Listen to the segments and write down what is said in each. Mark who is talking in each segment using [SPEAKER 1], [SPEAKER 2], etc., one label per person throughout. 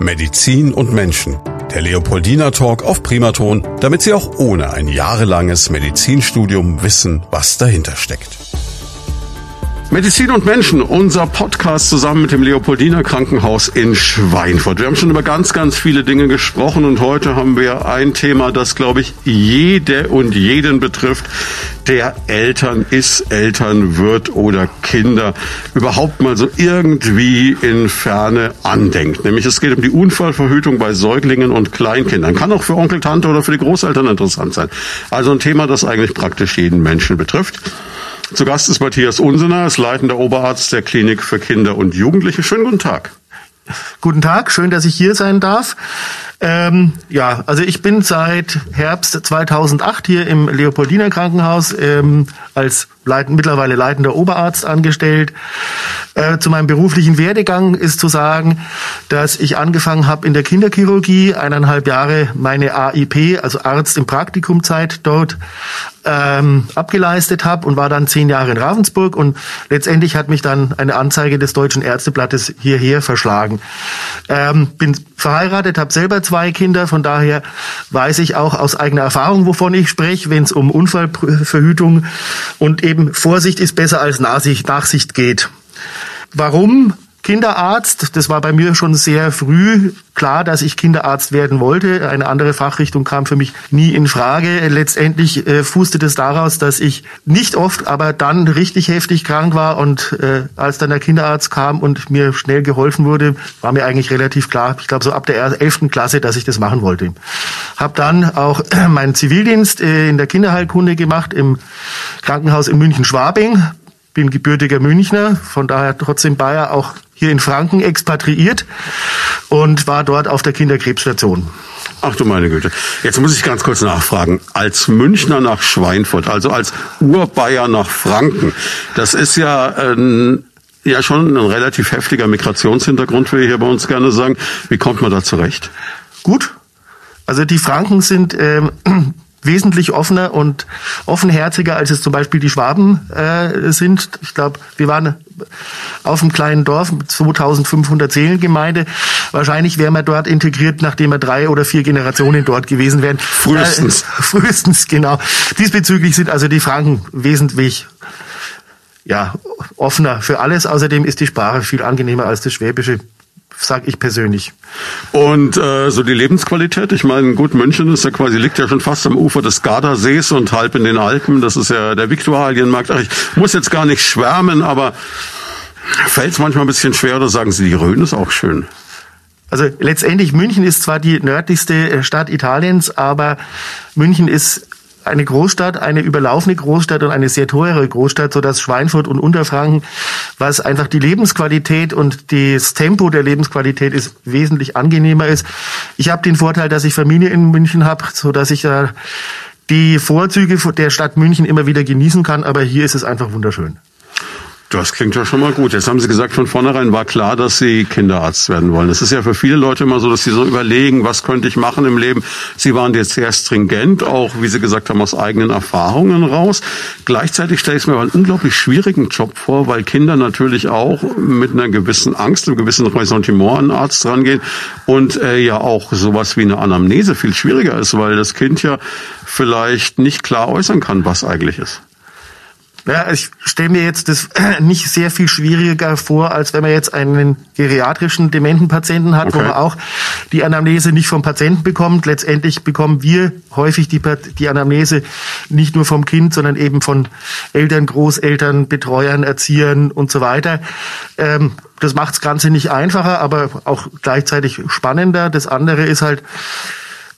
[SPEAKER 1] Medizin und Menschen. Der Leopoldina Talk auf Primaton, damit Sie auch ohne ein jahrelanges Medizinstudium wissen, was dahinter steckt. Medizin und Menschen, unser Podcast zusammen mit dem Leopoldiner Krankenhaus in Schweinfurt. Wir haben schon über ganz, ganz viele Dinge gesprochen und heute haben wir ein Thema, das, glaube ich, jede und jeden betrifft, der Eltern ist, Eltern wird oder Kinder überhaupt mal so irgendwie in Ferne andenkt. Nämlich es geht um die Unfallverhütung bei Säuglingen und Kleinkindern. Kann auch für Onkel, Tante oder für die Großeltern interessant sein. Also ein Thema, das eigentlich praktisch jeden Menschen betrifft. Zu Gast ist Matthias Unsener, ist leitender Oberarzt der Klinik für Kinder und Jugendliche. Schönen guten Tag.
[SPEAKER 2] Guten Tag, schön, dass ich hier sein darf. Ähm, ja, also ich bin seit Herbst 2008 hier im Leopoldiner Krankenhaus ähm, als leit mittlerweile leitender Oberarzt angestellt. Äh, zu meinem beruflichen Werdegang ist zu sagen, dass ich angefangen habe in der Kinderchirurgie, eineinhalb Jahre meine AIP, also Arzt im Praktikumzeit dort ähm, abgeleistet habe und war dann zehn Jahre in Ravensburg und letztendlich hat mich dann eine Anzeige des Deutschen Ärzteblattes hierher verschlagen. Ähm, bin verheiratet, habe selber zwei Kinder, von daher weiß ich auch aus eigener Erfahrung, wovon ich spreche, wenn es um Unfallverhütung und eben Vorsicht ist besser als Nachsicht, geht. Warum Kinderarzt. Das war bei mir schon sehr früh klar, dass ich Kinderarzt werden wollte. Eine andere Fachrichtung kam für mich nie in Frage. Letztendlich äh, fußte das daraus, dass ich nicht oft, aber dann richtig heftig krank war und äh, als dann der Kinderarzt kam und mir schnell geholfen wurde, war mir eigentlich relativ klar, ich glaube so ab der elften Klasse, dass ich das machen wollte. Hab dann auch meinen Zivildienst äh, in der Kinderheilkunde gemacht im Krankenhaus in München-Schwabing bin gebürtiger Münchner, von daher trotzdem Bayer auch hier in Franken expatriiert und war dort auf der Kinderkrebsstation.
[SPEAKER 1] Ach du meine Güte. Jetzt muss ich ganz kurz nachfragen. Als Münchner nach Schweinfurt, also als Urbayer nach Franken, das ist ja äh, ja schon ein relativ heftiger Migrationshintergrund, wie wir hier bei uns gerne sagen. Wie kommt man da zurecht?
[SPEAKER 2] Gut. Also die Franken sind ähm, wesentlich offener und offenherziger, als es zum Beispiel die Schwaben äh, sind. Ich glaube, wir waren auf einem kleinen Dorf, 2500 Seelengemeinde. Wahrscheinlich wären wir dort integriert, nachdem wir drei oder vier Generationen dort gewesen wären.
[SPEAKER 1] Frühestens.
[SPEAKER 2] Äh, frühestens, genau. Diesbezüglich sind also die Franken wesentlich ja, offener für alles. Außerdem ist die Sprache viel angenehmer als das Schwäbische sag ich persönlich.
[SPEAKER 1] Und äh, so die Lebensqualität, ich meine, gut, München ist ja quasi, liegt ja schon fast am Ufer des Gardasees und halb in den Alpen. Das ist ja der Viktualienmarkt. Ach, ich muss jetzt gar nicht schwärmen, aber fällt es manchmal ein bisschen schwer oder sagen Sie, die Rhön ist auch schön?
[SPEAKER 2] Also letztendlich München ist zwar die nördlichste Stadt Italiens, aber München ist eine Großstadt, eine überlaufene Großstadt und eine sehr teure Großstadt, so dass Schweinfurt und Unterfranken, was einfach die Lebensqualität und das Tempo der Lebensqualität ist, wesentlich angenehmer ist. Ich habe den Vorteil, dass ich Familie in München habe, so dass ich da die Vorzüge der Stadt München immer wieder genießen kann, aber hier ist es einfach wunderschön.
[SPEAKER 1] Das klingt ja schon mal gut. Jetzt haben Sie gesagt, von vornherein war klar, dass Sie Kinderarzt werden wollen. Das ist ja für viele Leute immer so, dass sie so überlegen, was könnte ich machen im Leben. Sie waren jetzt sehr stringent, auch wie Sie gesagt haben, aus eigenen Erfahrungen raus. Gleichzeitig stelle ich es mir aber einen unglaublich schwierigen Job vor, weil Kinder natürlich auch mit einer gewissen Angst, einem gewissen Ressentiment an Arzt rangehen und äh, ja auch sowas wie eine Anamnese viel schwieriger ist, weil das Kind ja vielleicht nicht klar äußern kann, was eigentlich ist.
[SPEAKER 2] Ja, ich stelle mir jetzt das nicht sehr viel schwieriger vor, als wenn man jetzt einen geriatrischen dementen Patienten hat, okay. wo man auch die Anamnese nicht vom Patienten bekommt. Letztendlich bekommen wir häufig die, die Anamnese nicht nur vom Kind, sondern eben von Eltern, Großeltern, Betreuern, Erziehern und so weiter. Ähm, das macht das Ganze nicht einfacher, aber auch gleichzeitig spannender. Das andere ist halt,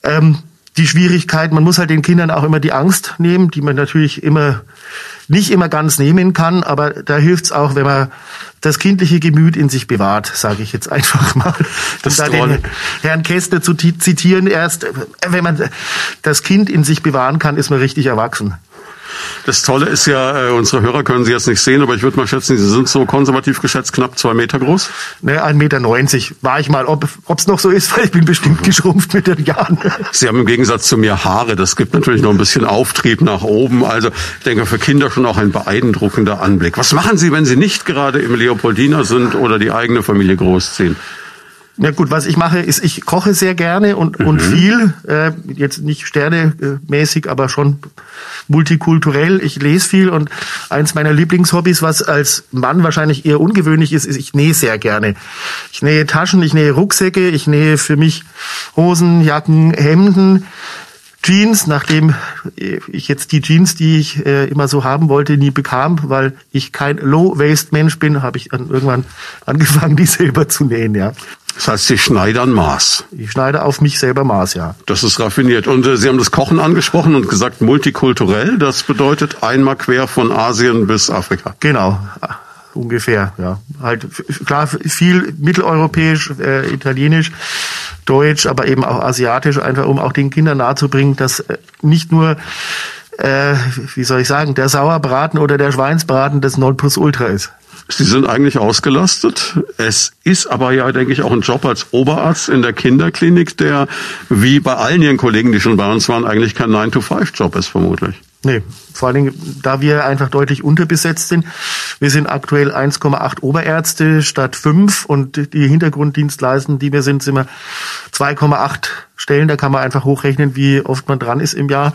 [SPEAKER 2] ähm, die Schwierigkeit, man muss halt den Kindern auch immer die Angst nehmen, die man natürlich immer nicht immer ganz nehmen kann, aber da hilft es auch, wenn man das kindliche Gemüt in sich bewahrt, sage ich jetzt einfach mal. Das da den Herrn Kästner zu zitieren, erst wenn man das Kind in sich bewahren kann, ist man richtig erwachsen.
[SPEAKER 1] Das Tolle ist ja, äh, unsere Hörer können Sie jetzt nicht sehen, aber ich würde mal schätzen, Sie sind so konservativ geschätzt knapp zwei Meter groß.
[SPEAKER 2] Ne, ein Meter neunzig war ich mal. Ob es noch so ist, weil ich bin bestimmt mhm. geschrumpft mit den Jahren.
[SPEAKER 1] Sie haben im Gegensatz zu mir Haare. Das gibt natürlich noch ein bisschen Auftrieb nach oben. Also ich denke für Kinder schon auch ein beeindruckender Anblick. Was machen Sie, wenn Sie nicht gerade im Leopoldiner sind oder die eigene Familie großziehen?
[SPEAKER 2] Ja gut, was ich mache, ist, ich koche sehr gerne und, mhm. und viel. Äh, jetzt nicht sternemäßig, aber schon multikulturell. Ich lese viel und eins meiner Lieblingshobbys, was als Mann wahrscheinlich eher ungewöhnlich ist, ist, ich nähe sehr gerne. Ich nähe Taschen, ich nähe Rucksäcke, ich nähe für mich Hosen, Jacken, Hemden. Jeans, nachdem ich jetzt die Jeans, die ich äh, immer so haben wollte, nie bekam, weil ich kein Low-Waist-Mensch bin, habe ich dann irgendwann angefangen, die selber zu nähen, ja.
[SPEAKER 1] Das heißt, Sie schneidern Maß.
[SPEAKER 2] Ich schneide auf mich selber Maß, ja.
[SPEAKER 1] Das ist raffiniert. Und äh, Sie haben das Kochen angesprochen und gesagt multikulturell. Das bedeutet einmal quer von Asien bis Afrika.
[SPEAKER 2] Genau, ungefähr, ja. Halt klar viel mitteleuropäisch, äh, italienisch, deutsch, aber eben auch asiatisch, einfach um auch den Kindern nahezubringen, dass äh, nicht nur äh, wie soll ich sagen, der Sauerbraten oder der Schweinsbraten das Nonplusultra ist.
[SPEAKER 1] Sie sind eigentlich ausgelastet. Es ist aber ja, denke ich, auch ein Job als Oberarzt in der Kinderklinik, der wie bei allen Ihren Kollegen, die schon bei uns waren, eigentlich kein 9-to-5-Job ist, vermutlich.
[SPEAKER 2] Nee, vor allen Dingen, da wir einfach deutlich unterbesetzt sind. Wir sind aktuell 1,8 Oberärzte statt 5 und die Hintergrunddienstleisten, die wir sind, sind wir 2,8 Stellen. Da kann man einfach hochrechnen, wie oft man dran ist im Jahr.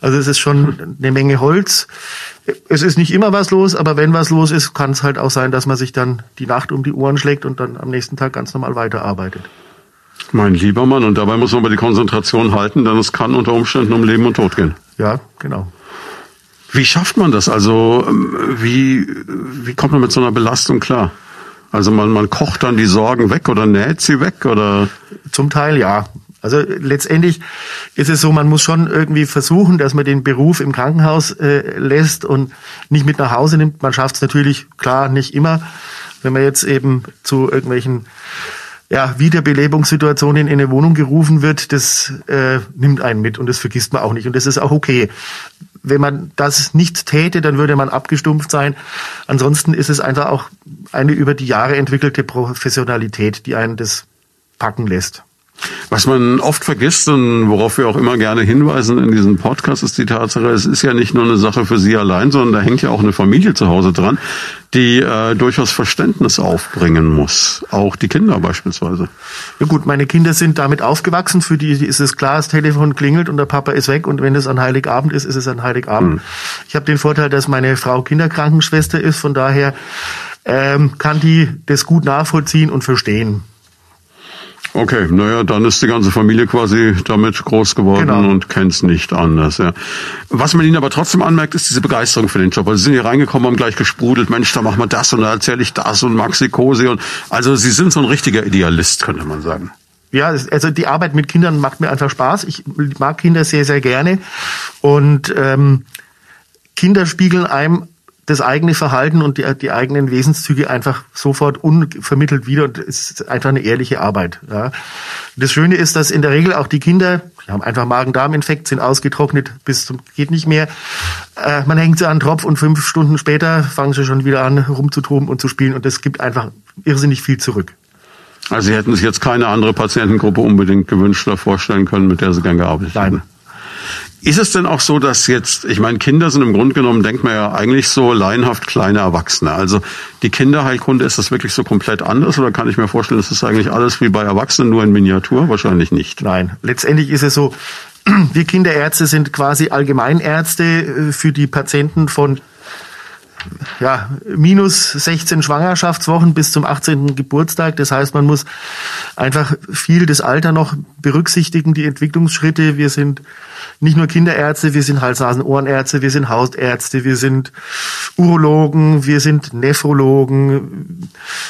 [SPEAKER 2] Also es ist schon eine Menge Holz. Es ist nicht immer was los, aber wenn was los ist, kann es halt auch sein, dass man sich dann die Nacht um die Ohren schlägt und dann am nächsten Tag ganz normal weiterarbeitet.
[SPEAKER 1] Mein lieber Mann, und dabei muss man aber die Konzentration halten, denn es kann unter Umständen um Leben und Tod gehen.
[SPEAKER 2] Ja, genau.
[SPEAKER 1] Wie schafft man das? Also ähm, wie, wie kommt man mit so einer Belastung klar? Also man, man kocht dann die Sorgen weg oder näht sie weg oder?
[SPEAKER 2] Zum Teil ja. Also letztendlich ist es so, man muss schon irgendwie versuchen, dass man den Beruf im Krankenhaus äh, lässt und nicht mit nach Hause nimmt. Man schafft es natürlich klar nicht immer, wenn man jetzt eben zu irgendwelchen ja, Wiederbelebungssituationen in eine Wohnung gerufen wird, das äh, nimmt einen mit und das vergisst man auch nicht und das ist auch okay. Wenn man das nicht täte, dann würde man abgestumpft sein. Ansonsten ist es einfach auch eine über die Jahre entwickelte Professionalität, die einen das packen lässt.
[SPEAKER 1] Was man oft vergisst und worauf wir auch immer gerne hinweisen in diesem Podcast ist die Tatsache, es ist ja nicht nur eine Sache für Sie allein, sondern da hängt ja auch eine Familie zu Hause dran, die äh, durchaus Verständnis aufbringen muss. Auch die Kinder beispielsweise.
[SPEAKER 2] Ja gut, meine Kinder sind damit aufgewachsen. Für die ist es klar, das Telefon klingelt und der Papa ist weg und wenn es an Heiligabend ist, ist es an Heiligabend. Hm. Ich habe den Vorteil, dass meine Frau Kinderkrankenschwester ist, von daher ähm, kann die das gut nachvollziehen und verstehen.
[SPEAKER 1] Okay, naja, dann ist die ganze Familie quasi damit groß geworden genau. und kennt es nicht anders. Ja. Was man ihnen aber trotzdem anmerkt, ist diese Begeisterung für den Job. Also sie sind hier reingekommen, haben gleich gesprudelt, Mensch, da machen wir das und da erzähle ich das und Maxi Cosi und also sie sind so ein richtiger Idealist, könnte man sagen.
[SPEAKER 2] Ja, also die Arbeit mit Kindern macht mir einfach Spaß. Ich mag Kinder sehr, sehr gerne und ähm, Kinder spiegeln einem das eigene Verhalten und die, die eigenen Wesenszüge einfach sofort unvermittelt wieder und es ist einfach eine ehrliche Arbeit. Ja. Das Schöne ist, dass in der Regel auch die Kinder, die haben einfach Magen-Darm-Infekt, sind ausgetrocknet bis zum geht nicht mehr. Äh, man hängt sie an den Tropf und fünf Stunden später fangen sie schon wieder an rumzutoben und zu spielen und das gibt einfach irrsinnig viel zurück.
[SPEAKER 1] Also Sie hätten sich jetzt keine andere Patientengruppe unbedingt gewünscht oder vorstellen können, mit der Sie gern gearbeitet
[SPEAKER 2] Nein. hätten?
[SPEAKER 1] Ist es denn auch so, dass jetzt, ich meine, Kinder sind im Grunde genommen, denkt man ja eigentlich so laienhaft kleine Erwachsene. Also die Kinderheilkunde, ist das wirklich so komplett anders oder kann ich mir vorstellen, ist das eigentlich alles wie bei Erwachsenen, nur in Miniatur? Wahrscheinlich nicht.
[SPEAKER 2] Nein, letztendlich ist es so, wir Kinderärzte sind quasi Allgemeinärzte äh, für die Patienten von ja, minus 16 Schwangerschaftswochen bis zum 18. Geburtstag. Das heißt, man muss einfach viel das Alter noch berücksichtigen, die Entwicklungsschritte. Wir sind nicht nur Kinderärzte, wir sind Hals-Nasen-Ohrenärzte, wir sind Hausärzte, wir sind Urologen, wir sind Nephrologen,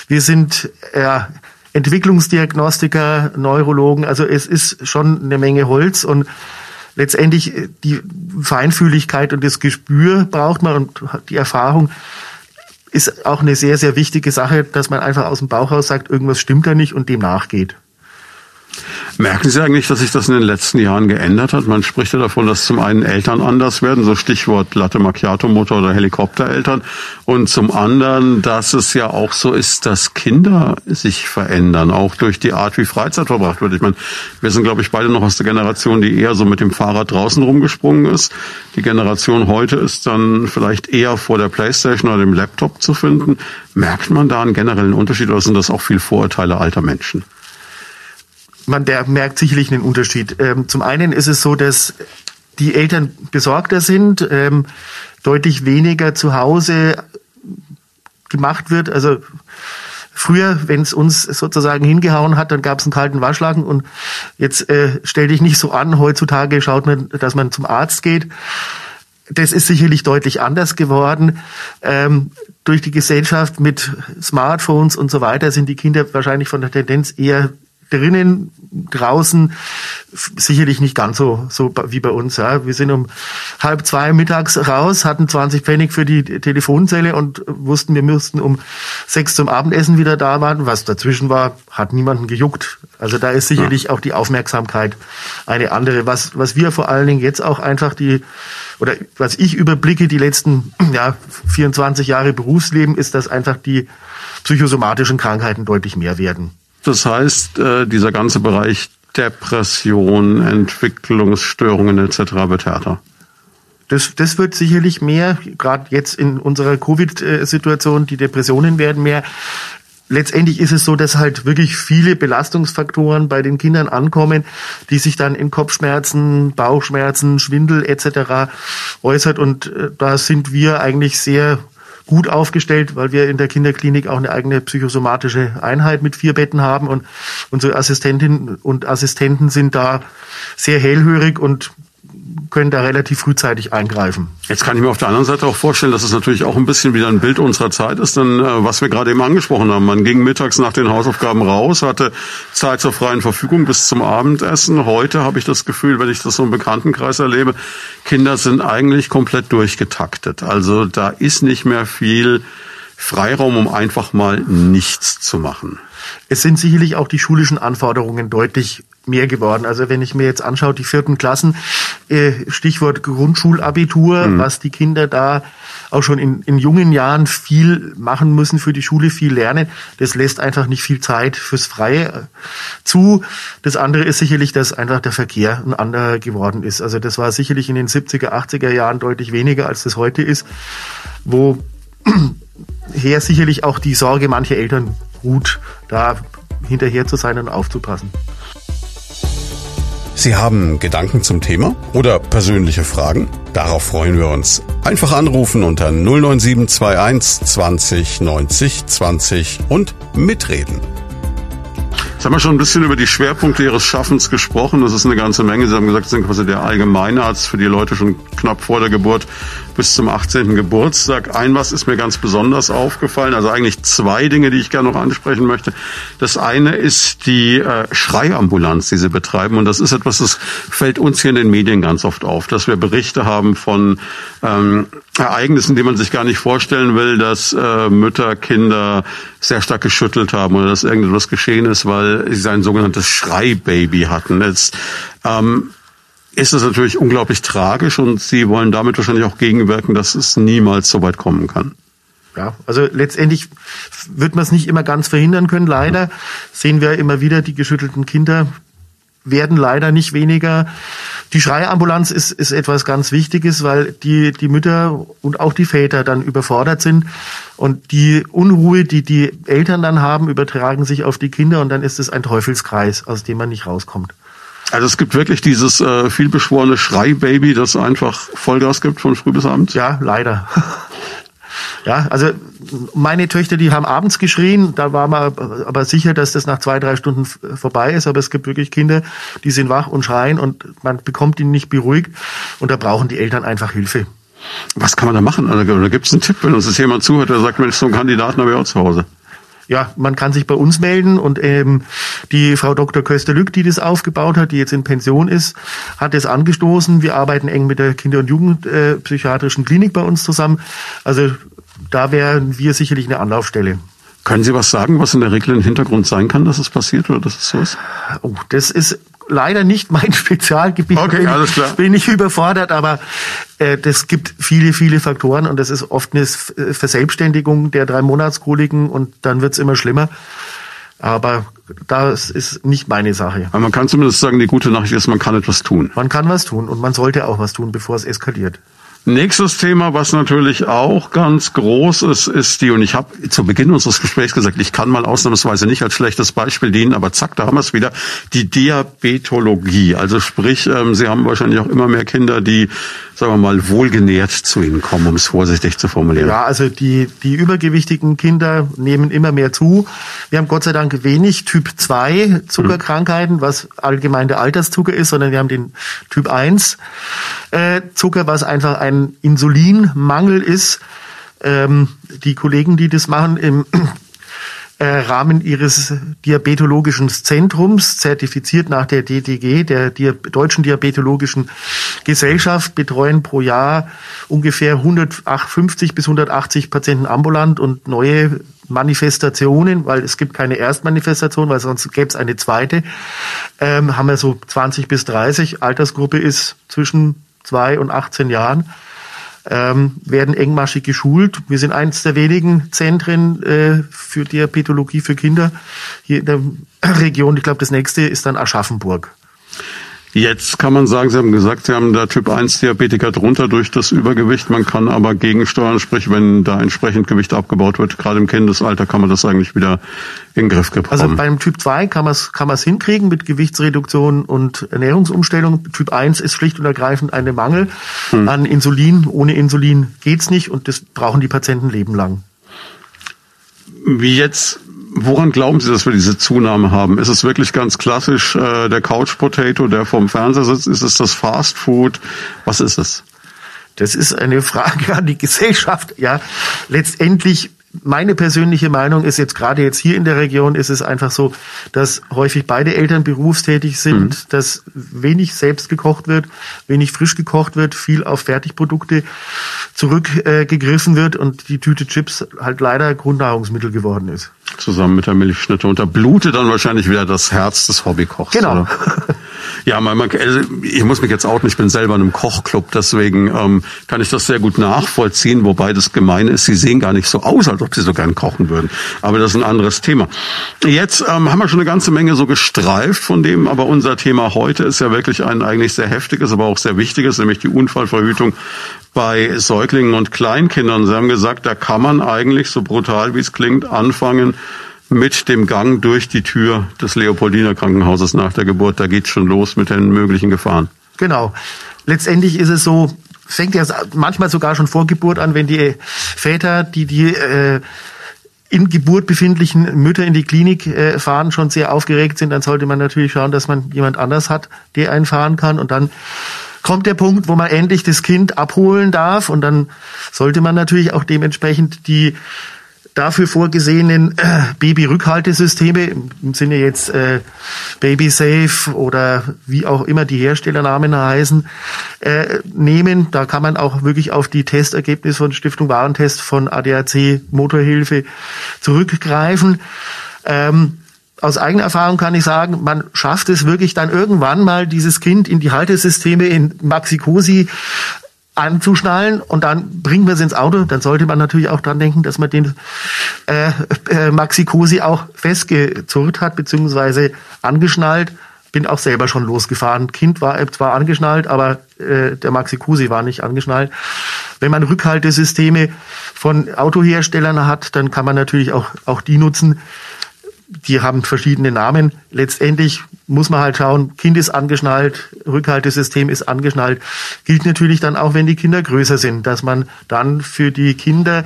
[SPEAKER 2] wir sind ja, Entwicklungsdiagnostiker, Neurologen. Also es ist schon eine Menge Holz und letztendlich äh, die Feinfühligkeit und das Gespür braucht man und die Erfahrung ist auch eine sehr, sehr wichtige Sache, dass man einfach aus dem Bauch sagt, irgendwas stimmt da nicht und dem nachgeht.
[SPEAKER 1] Merken Sie eigentlich, dass sich das in den letzten Jahren geändert hat? Man spricht ja davon, dass zum einen Eltern anders werden, so Stichwort Latte Macchiato Motor oder Helikoptereltern, und zum anderen, dass es ja auch so ist, dass Kinder sich verändern, auch durch die Art, wie Freizeit verbracht wird. Ich meine, wir sind, glaube ich, beide noch aus der Generation, die eher so mit dem Fahrrad draußen rumgesprungen ist. Die Generation heute ist dann vielleicht eher vor der Playstation oder dem Laptop zu finden. Merkt man da einen generellen Unterschied oder sind das auch viel Vorurteile alter Menschen?
[SPEAKER 2] Man der merkt sicherlich einen Unterschied. Ähm, zum einen ist es so, dass die Eltern besorgter sind, ähm, deutlich weniger zu Hause gemacht wird. Also früher, wenn es uns sozusagen hingehauen hat, dann gab es einen kalten Waschlagen und jetzt äh, stell dich nicht so an. Heutzutage schaut man, dass man zum Arzt geht. Das ist sicherlich deutlich anders geworden. Ähm, durch die Gesellschaft mit Smartphones und so weiter sind die Kinder wahrscheinlich von der Tendenz eher drinnen, draußen sicherlich nicht ganz so, so wie bei uns. Ja. Wir sind um halb zwei mittags raus, hatten 20 Pfennig für die Telefonzelle und wussten, wir müssten um sechs zum Abendessen wieder da warten. Was dazwischen war, hat niemanden gejuckt. Also da ist sicherlich ja. auch die Aufmerksamkeit eine andere. Was, was wir vor allen Dingen jetzt auch einfach die, oder was ich überblicke, die letzten ja, 24 Jahre Berufsleben, ist, dass einfach die psychosomatischen Krankheiten deutlich mehr werden.
[SPEAKER 1] Das heißt, äh, dieser ganze Bereich Depression, Entwicklungsstörungen etc. wird härter.
[SPEAKER 2] Das, das wird sicherlich mehr, gerade jetzt in unserer Covid-Situation, die Depressionen werden mehr. Letztendlich ist es so, dass halt wirklich viele Belastungsfaktoren bei den Kindern ankommen, die sich dann in Kopfschmerzen, Bauchschmerzen, Schwindel etc. äußert. Und äh, da sind wir eigentlich sehr gut aufgestellt, weil wir in der Kinderklinik auch eine eigene psychosomatische Einheit mit vier Betten haben. Und unsere Assistentinnen und Assistenten sind da sehr hellhörig und können da relativ frühzeitig eingreifen.
[SPEAKER 1] Jetzt kann ich mir auf der anderen Seite auch vorstellen, dass es natürlich auch ein bisschen wieder ein Bild unserer Zeit ist, denn äh, was wir gerade eben angesprochen haben, man ging mittags nach den Hausaufgaben raus, hatte Zeit zur freien Verfügung bis zum Abendessen. Heute habe ich das Gefühl, wenn ich das so im Bekanntenkreis erlebe, Kinder sind eigentlich komplett durchgetaktet. Also da ist nicht mehr viel Freiraum, um einfach mal nichts zu machen.
[SPEAKER 2] Es sind sicherlich auch die schulischen Anforderungen deutlich mehr geworden. Also wenn ich mir jetzt anschaue, die vierten Klassen, äh, Stichwort Grundschulabitur, mhm. was die Kinder da auch schon in, in jungen Jahren viel machen müssen für die Schule, viel lernen, das lässt einfach nicht viel Zeit fürs Freie zu. Das andere ist sicherlich, dass einfach der Verkehr ein anderer geworden ist. Also das war sicherlich in den 70er, 80er Jahren deutlich weniger, als das heute ist, wo her sicherlich auch die Sorge mancher Eltern gut, da hinterher zu sein und aufzupassen.
[SPEAKER 1] Sie haben Gedanken zum Thema oder persönliche Fragen? Darauf freuen wir uns. Einfach anrufen unter 09721 20 90 20 und mitreden. Jetzt haben wir schon ein bisschen über die Schwerpunkte Ihres Schaffens gesprochen. Das ist eine ganze Menge. Sie haben gesagt, Sie sind quasi der Allgemeinarzt für die Leute schon knapp vor der Geburt bis zum 18. Geburtstag. Ein was ist mir ganz besonders aufgefallen, also eigentlich zwei Dinge, die ich gerne noch ansprechen möchte. Das eine ist die äh, Schreiambulanz, die Sie betreiben. Und das ist etwas, das fällt uns hier in den Medien ganz oft auf, dass wir Berichte haben von ähm, Ereignissen, die man sich gar nicht vorstellen will, dass äh, Mütter Kinder sehr stark geschüttelt haben oder dass irgendetwas geschehen ist, weil sie ein sogenanntes Schreibaby hatten. Jetzt, ähm, ist es natürlich unglaublich tragisch und Sie wollen damit wahrscheinlich auch gegenwirken, dass es niemals so weit kommen kann.
[SPEAKER 2] Ja, also letztendlich wird man es nicht immer ganz verhindern können. Leider sehen wir immer wieder, die geschüttelten Kinder werden leider nicht weniger. Die Schreiambulanz ist, ist etwas ganz Wichtiges, weil die, die Mütter und auch die Väter dann überfordert sind. Und die Unruhe, die die Eltern dann haben, übertragen sich auf die Kinder und dann ist es ein Teufelskreis, aus dem man nicht rauskommt.
[SPEAKER 1] Also es gibt wirklich dieses äh, vielbeschworene Schreibaby, das einfach Vollgas gibt von früh bis abends?
[SPEAKER 2] Ja, leider. Ja, also meine Töchter, die haben abends geschrien, da war man aber sicher, dass das nach zwei, drei Stunden vorbei ist. Aber es gibt wirklich Kinder, die sind wach und schreien und man bekommt ihn nicht beruhigt und da brauchen die Eltern einfach Hilfe.
[SPEAKER 1] Was kann man da machen? Also, gibt es einen Tipp, wenn uns jetzt jemand zuhört, der sagt, Mensch, so einen Kandidaten habe ich auch zu Hause?
[SPEAKER 2] ja, man kann sich bei uns melden und ähm, die Frau Dr. Köster-Lück, die das aufgebaut hat, die jetzt in Pension ist, hat es angestoßen. Wir arbeiten eng mit der Kinder- und Jugendpsychiatrischen äh, Klinik bei uns zusammen. Also da wären wir sicherlich eine Anlaufstelle.
[SPEAKER 1] Können Sie was sagen, was in der Regel ein Hintergrund sein kann, dass es passiert oder dass es so ist?
[SPEAKER 2] Oh, das ist leider nicht mein Spezialgebiet.
[SPEAKER 1] Okay,
[SPEAKER 2] bin,
[SPEAKER 1] alles klar.
[SPEAKER 2] Bin ich überfordert, aber äh, das gibt viele, viele Faktoren und das ist oft eine äh, Verselbstständigung der drei Monatskoliken und dann wird's immer schlimmer. Aber das ist nicht meine Sache.
[SPEAKER 1] Aber man kann zumindest sagen, die gute Nachricht ist, man kann etwas tun.
[SPEAKER 2] Man kann was tun und man sollte auch was tun, bevor es eskaliert.
[SPEAKER 1] Nächstes Thema, was natürlich auch ganz groß ist, ist die, und ich habe zu Beginn unseres Gesprächs gesagt, ich kann mal ausnahmsweise nicht als schlechtes Beispiel dienen, aber zack, da haben wir es wieder, die Diabetologie. Also sprich, ähm, Sie haben wahrscheinlich auch immer mehr Kinder, die, sagen wir mal, wohlgenährt zu Ihnen kommen, um es vorsichtig zu formulieren.
[SPEAKER 2] Ja, also die, die übergewichtigen Kinder nehmen immer mehr zu. Wir haben Gott sei Dank wenig Typ 2 Zuckerkrankheiten, was allgemein der Alterszucker ist, sondern wir haben den Typ 1 äh, Zucker, was einfach ein ein Insulinmangel ist. Ähm, die Kollegen, die das machen im äh, Rahmen ihres diabetologischen Zentrums, zertifiziert nach der DDG, der Deutschen Diabetologischen Gesellschaft, betreuen pro Jahr ungefähr 150 bis 180 Patienten ambulant und neue Manifestationen, weil es gibt keine Erstmanifestation, weil sonst gäbe es eine zweite, ähm, haben wir so 20 bis 30. Altersgruppe ist zwischen zwei und 18 Jahren, ähm, werden engmaschig geschult. Wir sind eines der wenigen Zentren äh, für Diabetologie für Kinder hier in der Region. Ich glaube, das nächste ist dann Aschaffenburg.
[SPEAKER 1] Jetzt kann man sagen, Sie haben gesagt, Sie haben da Typ 1 Diabetiker drunter durch das Übergewicht. Man kann aber gegensteuern, sprich, wenn da entsprechend Gewicht abgebaut wird, gerade im Kindesalter, kann man das eigentlich wieder in den Griff bekommen.
[SPEAKER 2] Also beim Typ 2 kann man es kann man's hinkriegen mit Gewichtsreduktion und Ernährungsumstellung. Typ 1 ist schlicht und ergreifend ein Mangel hm. an Insulin. Ohne Insulin geht's nicht und das brauchen die Patienten lebenlang.
[SPEAKER 1] Wie jetzt Woran glauben Sie, dass wir diese Zunahme haben? Ist es wirklich ganz klassisch äh, der Couch Potato, der vorm Fernseher sitzt? Ist es das Fast Food? Was ist es?
[SPEAKER 2] Das ist eine Frage an die Gesellschaft. Ja, letztendlich meine persönliche Meinung ist jetzt gerade jetzt hier in der Region ist es einfach so, dass häufig beide Eltern berufstätig sind, mhm. dass wenig selbst gekocht wird, wenig frisch gekocht wird, viel auf Fertigprodukte zurückgegriffen äh, wird und die Tüte Chips halt leider Grundnahrungsmittel geworden ist.
[SPEAKER 1] Zusammen mit der Milchschnitte. Und da blutet dann wahrscheinlich wieder das Herz des Hobbykochs.
[SPEAKER 2] Genau.
[SPEAKER 1] Ja, man, man, also ich muss mich jetzt outen, ich bin selber in einem Kochclub, deswegen ähm, kann ich das sehr gut nachvollziehen, wobei das Gemeine ist, sie sehen gar nicht so aus, als ob sie so gern kochen würden. Aber das ist ein anderes Thema. Jetzt ähm, haben wir schon eine ganze Menge so gestreift von dem, aber unser Thema heute ist ja wirklich ein eigentlich sehr heftiges, aber auch sehr wichtiges, nämlich die Unfallverhütung bei Säuglingen und Kleinkindern. Sie haben gesagt, da kann man eigentlich, so brutal wie es klingt, anfangen, mit dem Gang durch die Tür des Leopoldiner Krankenhauses nach der Geburt. Da geht's schon los mit den möglichen Gefahren.
[SPEAKER 2] Genau. Letztendlich ist es so, fängt ja manchmal sogar schon vor Geburt an, wenn die Väter, die die äh, in Geburt befindlichen Mütter in die Klinik äh, fahren, schon sehr aufgeregt sind, dann sollte man natürlich schauen, dass man jemand anders hat, der einen fahren kann. Und dann kommt der Punkt, wo man endlich das Kind abholen darf. Und dann sollte man natürlich auch dementsprechend die dafür vorgesehenen äh, Baby-Rückhaltesysteme im Sinne jetzt äh, Baby Safe oder wie auch immer die Herstellernamen heißen, äh, nehmen. Da kann man auch wirklich auf die Testergebnisse von Stiftung Warentest von ADAC Motorhilfe zurückgreifen. Ähm, aus eigener Erfahrung kann ich sagen, man schafft es wirklich dann irgendwann mal, dieses Kind in die Haltesysteme in Maxi-Cosi anzuschnallen und dann bringen wir es ins Auto, dann sollte man natürlich auch dran denken, dass man den äh, äh, Maxi Cosi auch festgezurrt hat, beziehungsweise angeschnallt. Bin auch selber schon losgefahren. Kind war zwar angeschnallt, aber äh, der Maxi Cosi war nicht angeschnallt. Wenn man Rückhaltesysteme von Autoherstellern hat, dann kann man natürlich auch, auch die nutzen die haben verschiedene Namen. Letztendlich muss man halt schauen, Kind ist angeschnallt, Rückhaltesystem ist angeschnallt. Gilt natürlich dann auch, wenn die Kinder größer sind, dass man dann für die Kinder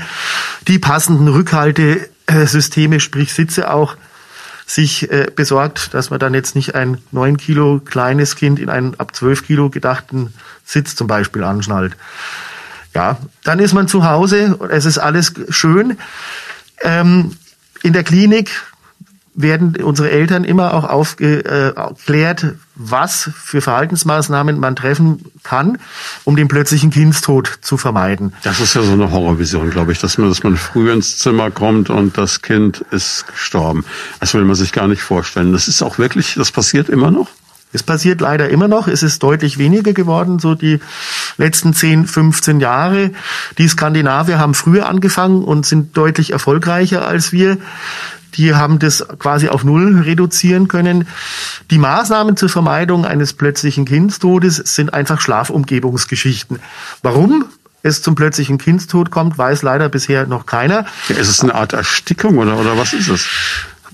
[SPEAKER 2] die passenden Rückhaltesysteme, sprich Sitze auch sich äh, besorgt, dass man dann jetzt nicht ein neun Kilo kleines Kind in einen ab zwölf Kilo gedachten Sitz zum Beispiel anschnallt. Ja, dann ist man zu Hause, es ist alles schön. Ähm, in der Klinik werden unsere Eltern immer auch aufgeklärt, was für Verhaltensmaßnahmen man treffen kann, um den plötzlichen Kindstod zu vermeiden.
[SPEAKER 1] Das ist ja so eine Horrorvision, glaube ich, dass man, dass man früh ins Zimmer kommt und das Kind ist gestorben. Das will man sich gar nicht vorstellen. Das ist auch wirklich, das passiert immer noch?
[SPEAKER 2] Es passiert leider immer noch. Es ist deutlich weniger geworden, so die letzten 10, 15 Jahre. Die Skandinavier haben früher angefangen und sind deutlich erfolgreicher als wir. Die haben das quasi auf Null reduzieren können. Die Maßnahmen zur Vermeidung eines plötzlichen Kindstodes sind einfach Schlafumgebungsgeschichten. Warum? es zum plötzlichen Kindstod kommt, weiß leider bisher noch keiner.
[SPEAKER 1] Ja, ist es eine Art Erstickung oder, oder was ist es?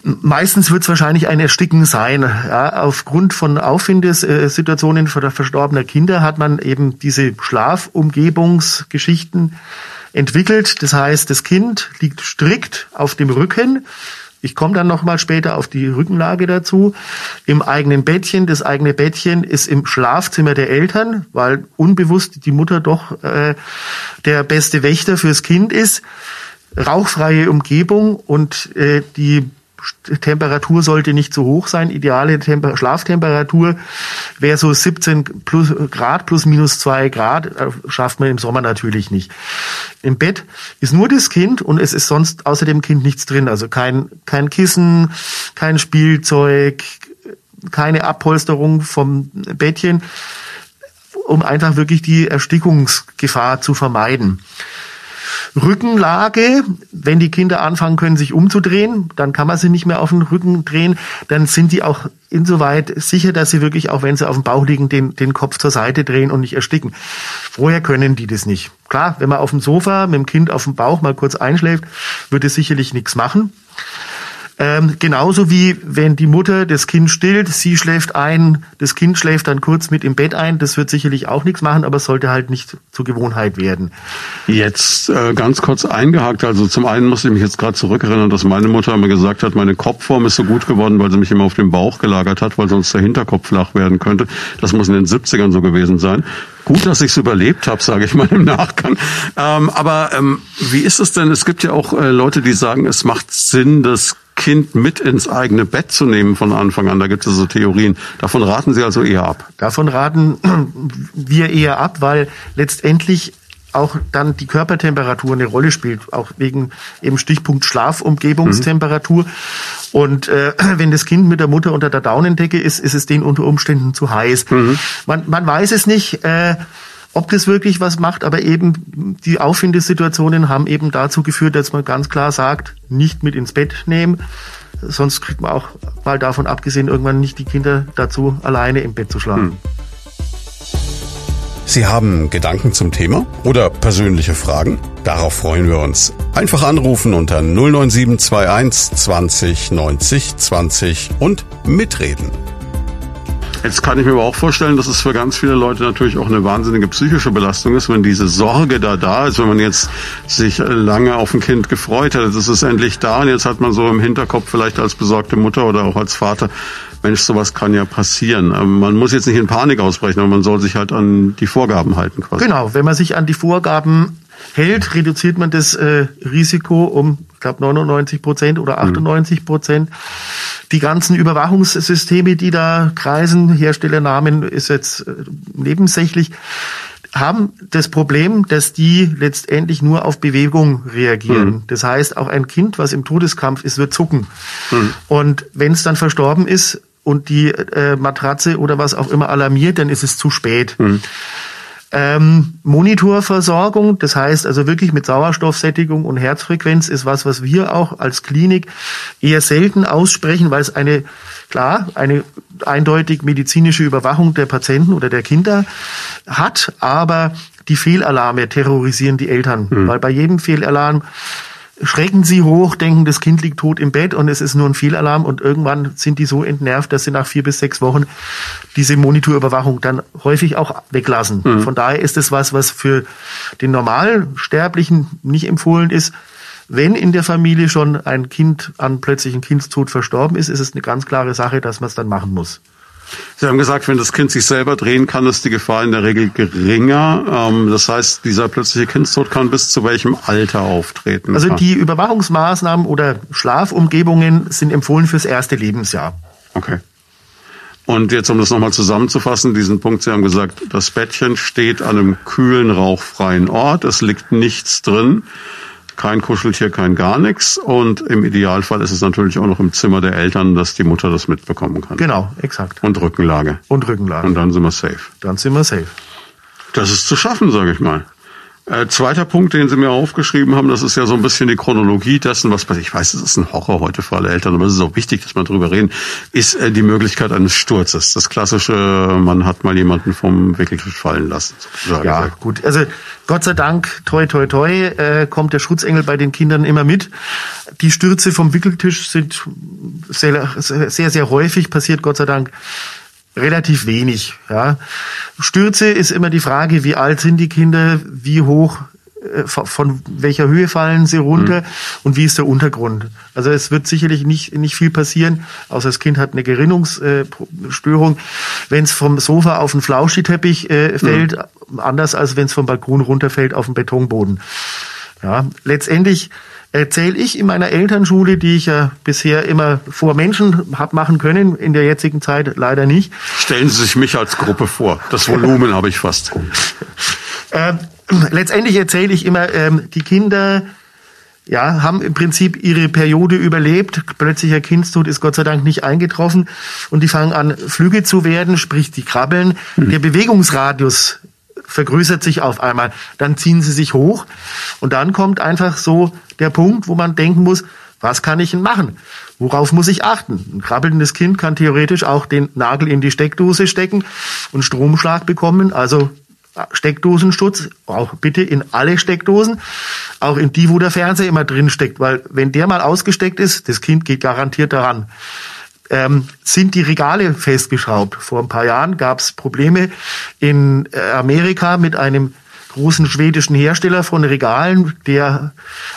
[SPEAKER 2] Meistens wird es wahrscheinlich ein Ersticken sein. Ja, aufgrund von Auffindesituationen verstorbener Kinder hat man eben diese Schlafumgebungsgeschichten entwickelt. Das heißt, das Kind liegt strikt auf dem Rücken. Ich komme dann nochmal später auf die Rückenlage dazu. Im eigenen Bettchen. Das eigene Bettchen ist im Schlafzimmer der Eltern, weil unbewusst die Mutter doch äh, der beste Wächter fürs Kind ist. Rauchfreie Umgebung und äh, die Temperatur sollte nicht zu hoch sein. Ideale Temper Schlaftemperatur wäre so 17 plus Grad plus minus zwei Grad. Äh, schafft man im Sommer natürlich nicht. Im Bett ist nur das Kind und es ist sonst außer dem Kind nichts drin. Also kein, kein Kissen, kein Spielzeug, keine Abpolsterung vom Bettchen, um einfach wirklich die Erstickungsgefahr zu vermeiden. Rückenlage, wenn die Kinder anfangen können, sich umzudrehen, dann kann man sie nicht mehr auf den Rücken drehen, dann sind die auch insoweit sicher, dass sie wirklich, auch wenn sie auf dem Bauch liegen, den, den Kopf zur Seite drehen und nicht ersticken. Vorher können die das nicht. Klar, wenn man auf dem Sofa mit dem Kind auf dem Bauch mal kurz einschläft, würde sicherlich nichts machen. Ähm, genauso wie wenn die Mutter das Kind stillt, sie schläft ein, das Kind schläft dann kurz mit im Bett ein. Das wird sicherlich auch nichts machen, aber es sollte halt nicht zur Gewohnheit werden.
[SPEAKER 1] Jetzt äh, ganz kurz eingehakt. Also zum einen muss ich mich jetzt gerade zurückerinnern, dass meine Mutter immer gesagt hat, meine Kopfform ist so gut geworden, weil sie mich immer auf dem Bauch gelagert hat, weil sonst der Hinterkopf flach werden könnte. Das muss in den 70ern so gewesen sein. Gut, dass ich es überlebt habe, sage ich mal im Nachgang. Ähm, aber ähm, wie ist es denn? Es gibt ja auch äh, Leute, die sagen, es macht Sinn, das Kind mit ins eigene Bett zu nehmen von Anfang an. Da gibt es so Theorien. Davon raten Sie also eher ab.
[SPEAKER 2] Davon raten wir eher ab, weil letztendlich auch dann die Körpertemperatur eine Rolle spielt, auch wegen eben Stichpunkt Schlafumgebungstemperatur. Mhm. Und äh, wenn das Kind mit der Mutter unter der Daunendecke ist, ist es denen unter Umständen zu heiß. Mhm. Man, man weiß es nicht. Äh, ob das wirklich was macht, aber eben die Auffindesituationen haben eben dazu geführt, dass man ganz klar sagt, nicht mit ins Bett nehmen. Sonst kriegt man auch mal davon abgesehen, irgendwann nicht die Kinder dazu, alleine im Bett zu schlafen. Hm.
[SPEAKER 1] Sie haben Gedanken zum Thema oder persönliche Fragen? Darauf freuen wir uns. Einfach anrufen unter 09721 20 90 20 und mitreden. Jetzt kann ich mir aber auch vorstellen, dass es für ganz viele Leute natürlich auch eine wahnsinnige psychische Belastung ist, wenn diese Sorge da da ist, wenn man jetzt sich lange auf ein Kind gefreut hat, es ist endlich da und jetzt hat man so im Hinterkopf vielleicht als besorgte Mutter oder auch als Vater, Mensch, sowas kann ja passieren. Ähm, man muss jetzt nicht in Panik ausbrechen, aber man soll sich halt an die Vorgaben halten
[SPEAKER 2] quasi. Genau, wenn man sich an die Vorgaben hält, reduziert man das äh, Risiko um, glaube, 99 Prozent oder 98 Prozent. Mhm. Die ganzen Überwachungssysteme, die da kreisen, Herstellernamen ist jetzt äh, nebensächlich, haben das Problem, dass die letztendlich nur auf Bewegung reagieren. Mhm. Das heißt, auch ein Kind, was im Todeskampf ist, wird zucken. Mhm. Und wenn es dann verstorben ist und die äh, Matratze oder was auch immer alarmiert, dann ist es zu spät. Ähm, Monitorversorgung, das heißt also wirklich mit Sauerstoffsättigung und Herzfrequenz ist was, was wir auch als Klinik eher selten aussprechen, weil es eine, klar, eine eindeutig medizinische Überwachung der Patienten oder der Kinder hat, aber die Fehlalarme terrorisieren die Eltern, mhm. weil bei jedem Fehlalarm schrecken sie hoch, denken, das Kind liegt tot im Bett und es ist nur ein Fehlalarm und irgendwann sind die so entnervt, dass sie nach vier bis sechs Wochen diese Monitorüberwachung dann häufig auch weglassen. Mhm. Von daher ist es was, was für den normalen Sterblichen nicht empfohlen ist. Wenn in der Familie schon ein Kind an plötzlichen Kindstod verstorben ist, ist es eine ganz klare Sache, dass man es dann machen muss.
[SPEAKER 1] Sie haben gesagt, wenn das Kind sich selber drehen kann, ist die Gefahr in der Regel geringer. Ähm, das heißt, dieser plötzliche Kindstod kann bis zu welchem Alter auftreten?
[SPEAKER 2] Also die Überwachungsmaßnahmen oder Schlafumgebungen sind empfohlen fürs erste Lebensjahr.
[SPEAKER 1] Okay. Und jetzt, um das nochmal zusammenzufassen, diesen Punkt, Sie haben gesagt, das Bettchen steht an einem kühlen, rauchfreien Ort, es liegt nichts drin kein Kuscheltier, kein gar nichts. Und im Idealfall ist es natürlich auch noch im Zimmer der Eltern, dass die Mutter das mitbekommen kann.
[SPEAKER 2] Genau, exakt.
[SPEAKER 1] Und Rückenlage.
[SPEAKER 2] Und Rückenlage.
[SPEAKER 1] Und dann sind wir safe.
[SPEAKER 2] Dann sind wir safe.
[SPEAKER 1] Das ist zu schaffen, sage ich mal. Äh, zweiter Punkt, den Sie mir aufgeschrieben haben, das ist ja so ein bisschen die Chronologie dessen, was ich weiß, es ist ein Horror heute für alle Eltern, aber es ist auch wichtig, dass wir darüber reden, ist äh, die Möglichkeit eines Sturzes. Das klassische, man hat mal jemanden vom Wickeltisch fallen lassen.
[SPEAKER 2] Ja, gesagt. gut. Also Gott sei Dank, toi toi toi, äh, kommt der Schutzengel bei den Kindern immer mit. Die Stürze vom Wickeltisch sind sehr, sehr, sehr häufig passiert, Gott sei Dank relativ wenig. Ja. Stürze ist immer die Frage, wie alt sind die Kinder, wie hoch, äh, von welcher Höhe fallen sie runter mhm. und wie ist der Untergrund. Also es wird sicherlich nicht, nicht viel passieren, außer das Kind hat eine Gerinnungsstörung. Wenn es vom Sofa auf den Flauschiteppich äh, fällt, mhm. anders als wenn es vom Balkon runterfällt auf den Betonboden. Ja, letztendlich erzähle ich in meiner Elternschule, die ich ja bisher immer vor Menschen hab machen können, in der jetzigen Zeit leider nicht.
[SPEAKER 1] Stellen Sie sich mich als Gruppe vor. Das Volumen habe ich fast.
[SPEAKER 2] Äh, letztendlich erzähle ich immer, ähm, die Kinder ja, haben im Prinzip ihre Periode überlebt. Plötzlicher Kindstod ist Gott sei Dank nicht eingetroffen und die fangen an, Flüge zu werden, sprich die krabbeln. Mhm. Der Bewegungsradius vergrößert sich auf einmal. Dann ziehen sie sich hoch und dann kommt einfach so der Punkt, wo man denken muss, was kann ich denn machen? Worauf muss ich achten? Ein krabbelndes Kind kann theoretisch auch den Nagel in die Steckdose stecken und Stromschlag bekommen, also Steckdosenschutz, auch bitte in alle Steckdosen, auch in die, wo der Fernseher immer drin steckt, weil wenn der mal ausgesteckt ist, das Kind geht garantiert daran ähm, sind die Regale festgeschraubt. Vor ein paar Jahren gab es Probleme in äh, Amerika mit einem großen schwedischen Hersteller von Regalen, der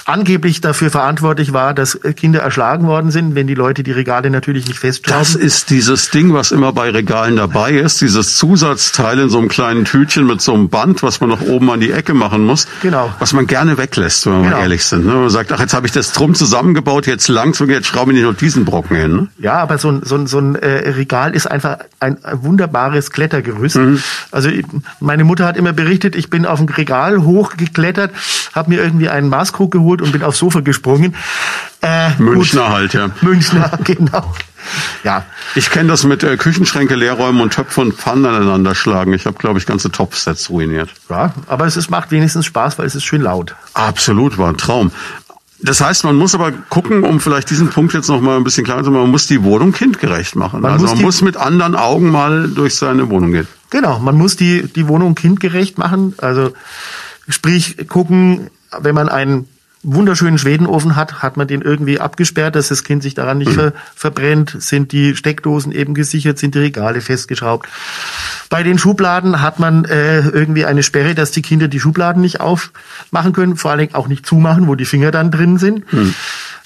[SPEAKER 2] angeblich dafür verantwortlich war, dass Kinder erschlagen worden sind, wenn die Leute die Regale natürlich nicht festschrauben.
[SPEAKER 1] Das ist dieses Ding, was immer bei Regalen dabei ist, dieses Zusatzteil in so einem kleinen Tütchen mit so einem Band, was man noch oben an die Ecke machen muss.
[SPEAKER 2] Genau.
[SPEAKER 1] Was man gerne weglässt, wenn wir genau. ehrlich sind. Ne? Man sagt, ach, jetzt habe ich das drum zusammengebaut, jetzt langt's und jetzt schraube ich nicht noch diesen Brocken hin. Ne?
[SPEAKER 2] Ja, aber so ein, so ein, so ein äh, Regal ist einfach ein, ein wunderbares Klettergerüst. Mhm. Also meine Mutter hat immer berichtet, ich bin auf dem Regal hochgeklettert, habe mir irgendwie einen Maßkrug geholt und bin aufs Sofa gesprungen.
[SPEAKER 1] Äh, Münchner gut. halt, ja.
[SPEAKER 2] Münchner, genau. Ja.
[SPEAKER 1] Ich kenne das mit äh, Küchenschränke leerräumen und Töpfe und Pfannen aneinander schlagen. Ich habe, glaube ich, ganze Topfsets ruiniert.
[SPEAKER 2] Ja, aber es ist, macht wenigstens Spaß, weil es ist schön laut.
[SPEAKER 1] Absolut, war ein Traum. Das heißt, man muss aber gucken, um vielleicht diesen Punkt jetzt noch mal ein bisschen klarer zu machen, man muss die Wohnung kindgerecht machen. Man also muss man muss mit anderen Augen mal durch seine Wohnung gehen.
[SPEAKER 2] Genau, man muss die, die Wohnung kindgerecht machen. Also sprich gucken, wenn man einen wunderschönen Schwedenofen hat, hat man den irgendwie abgesperrt, dass das Kind sich daran nicht mhm. ver verbrennt, sind die Steckdosen eben gesichert, sind die Regale festgeschraubt. Bei den Schubladen hat man äh, irgendwie eine Sperre, dass die Kinder die Schubladen nicht aufmachen können, vor allen Dingen auch nicht zumachen, wo die Finger dann drin sind. Mhm.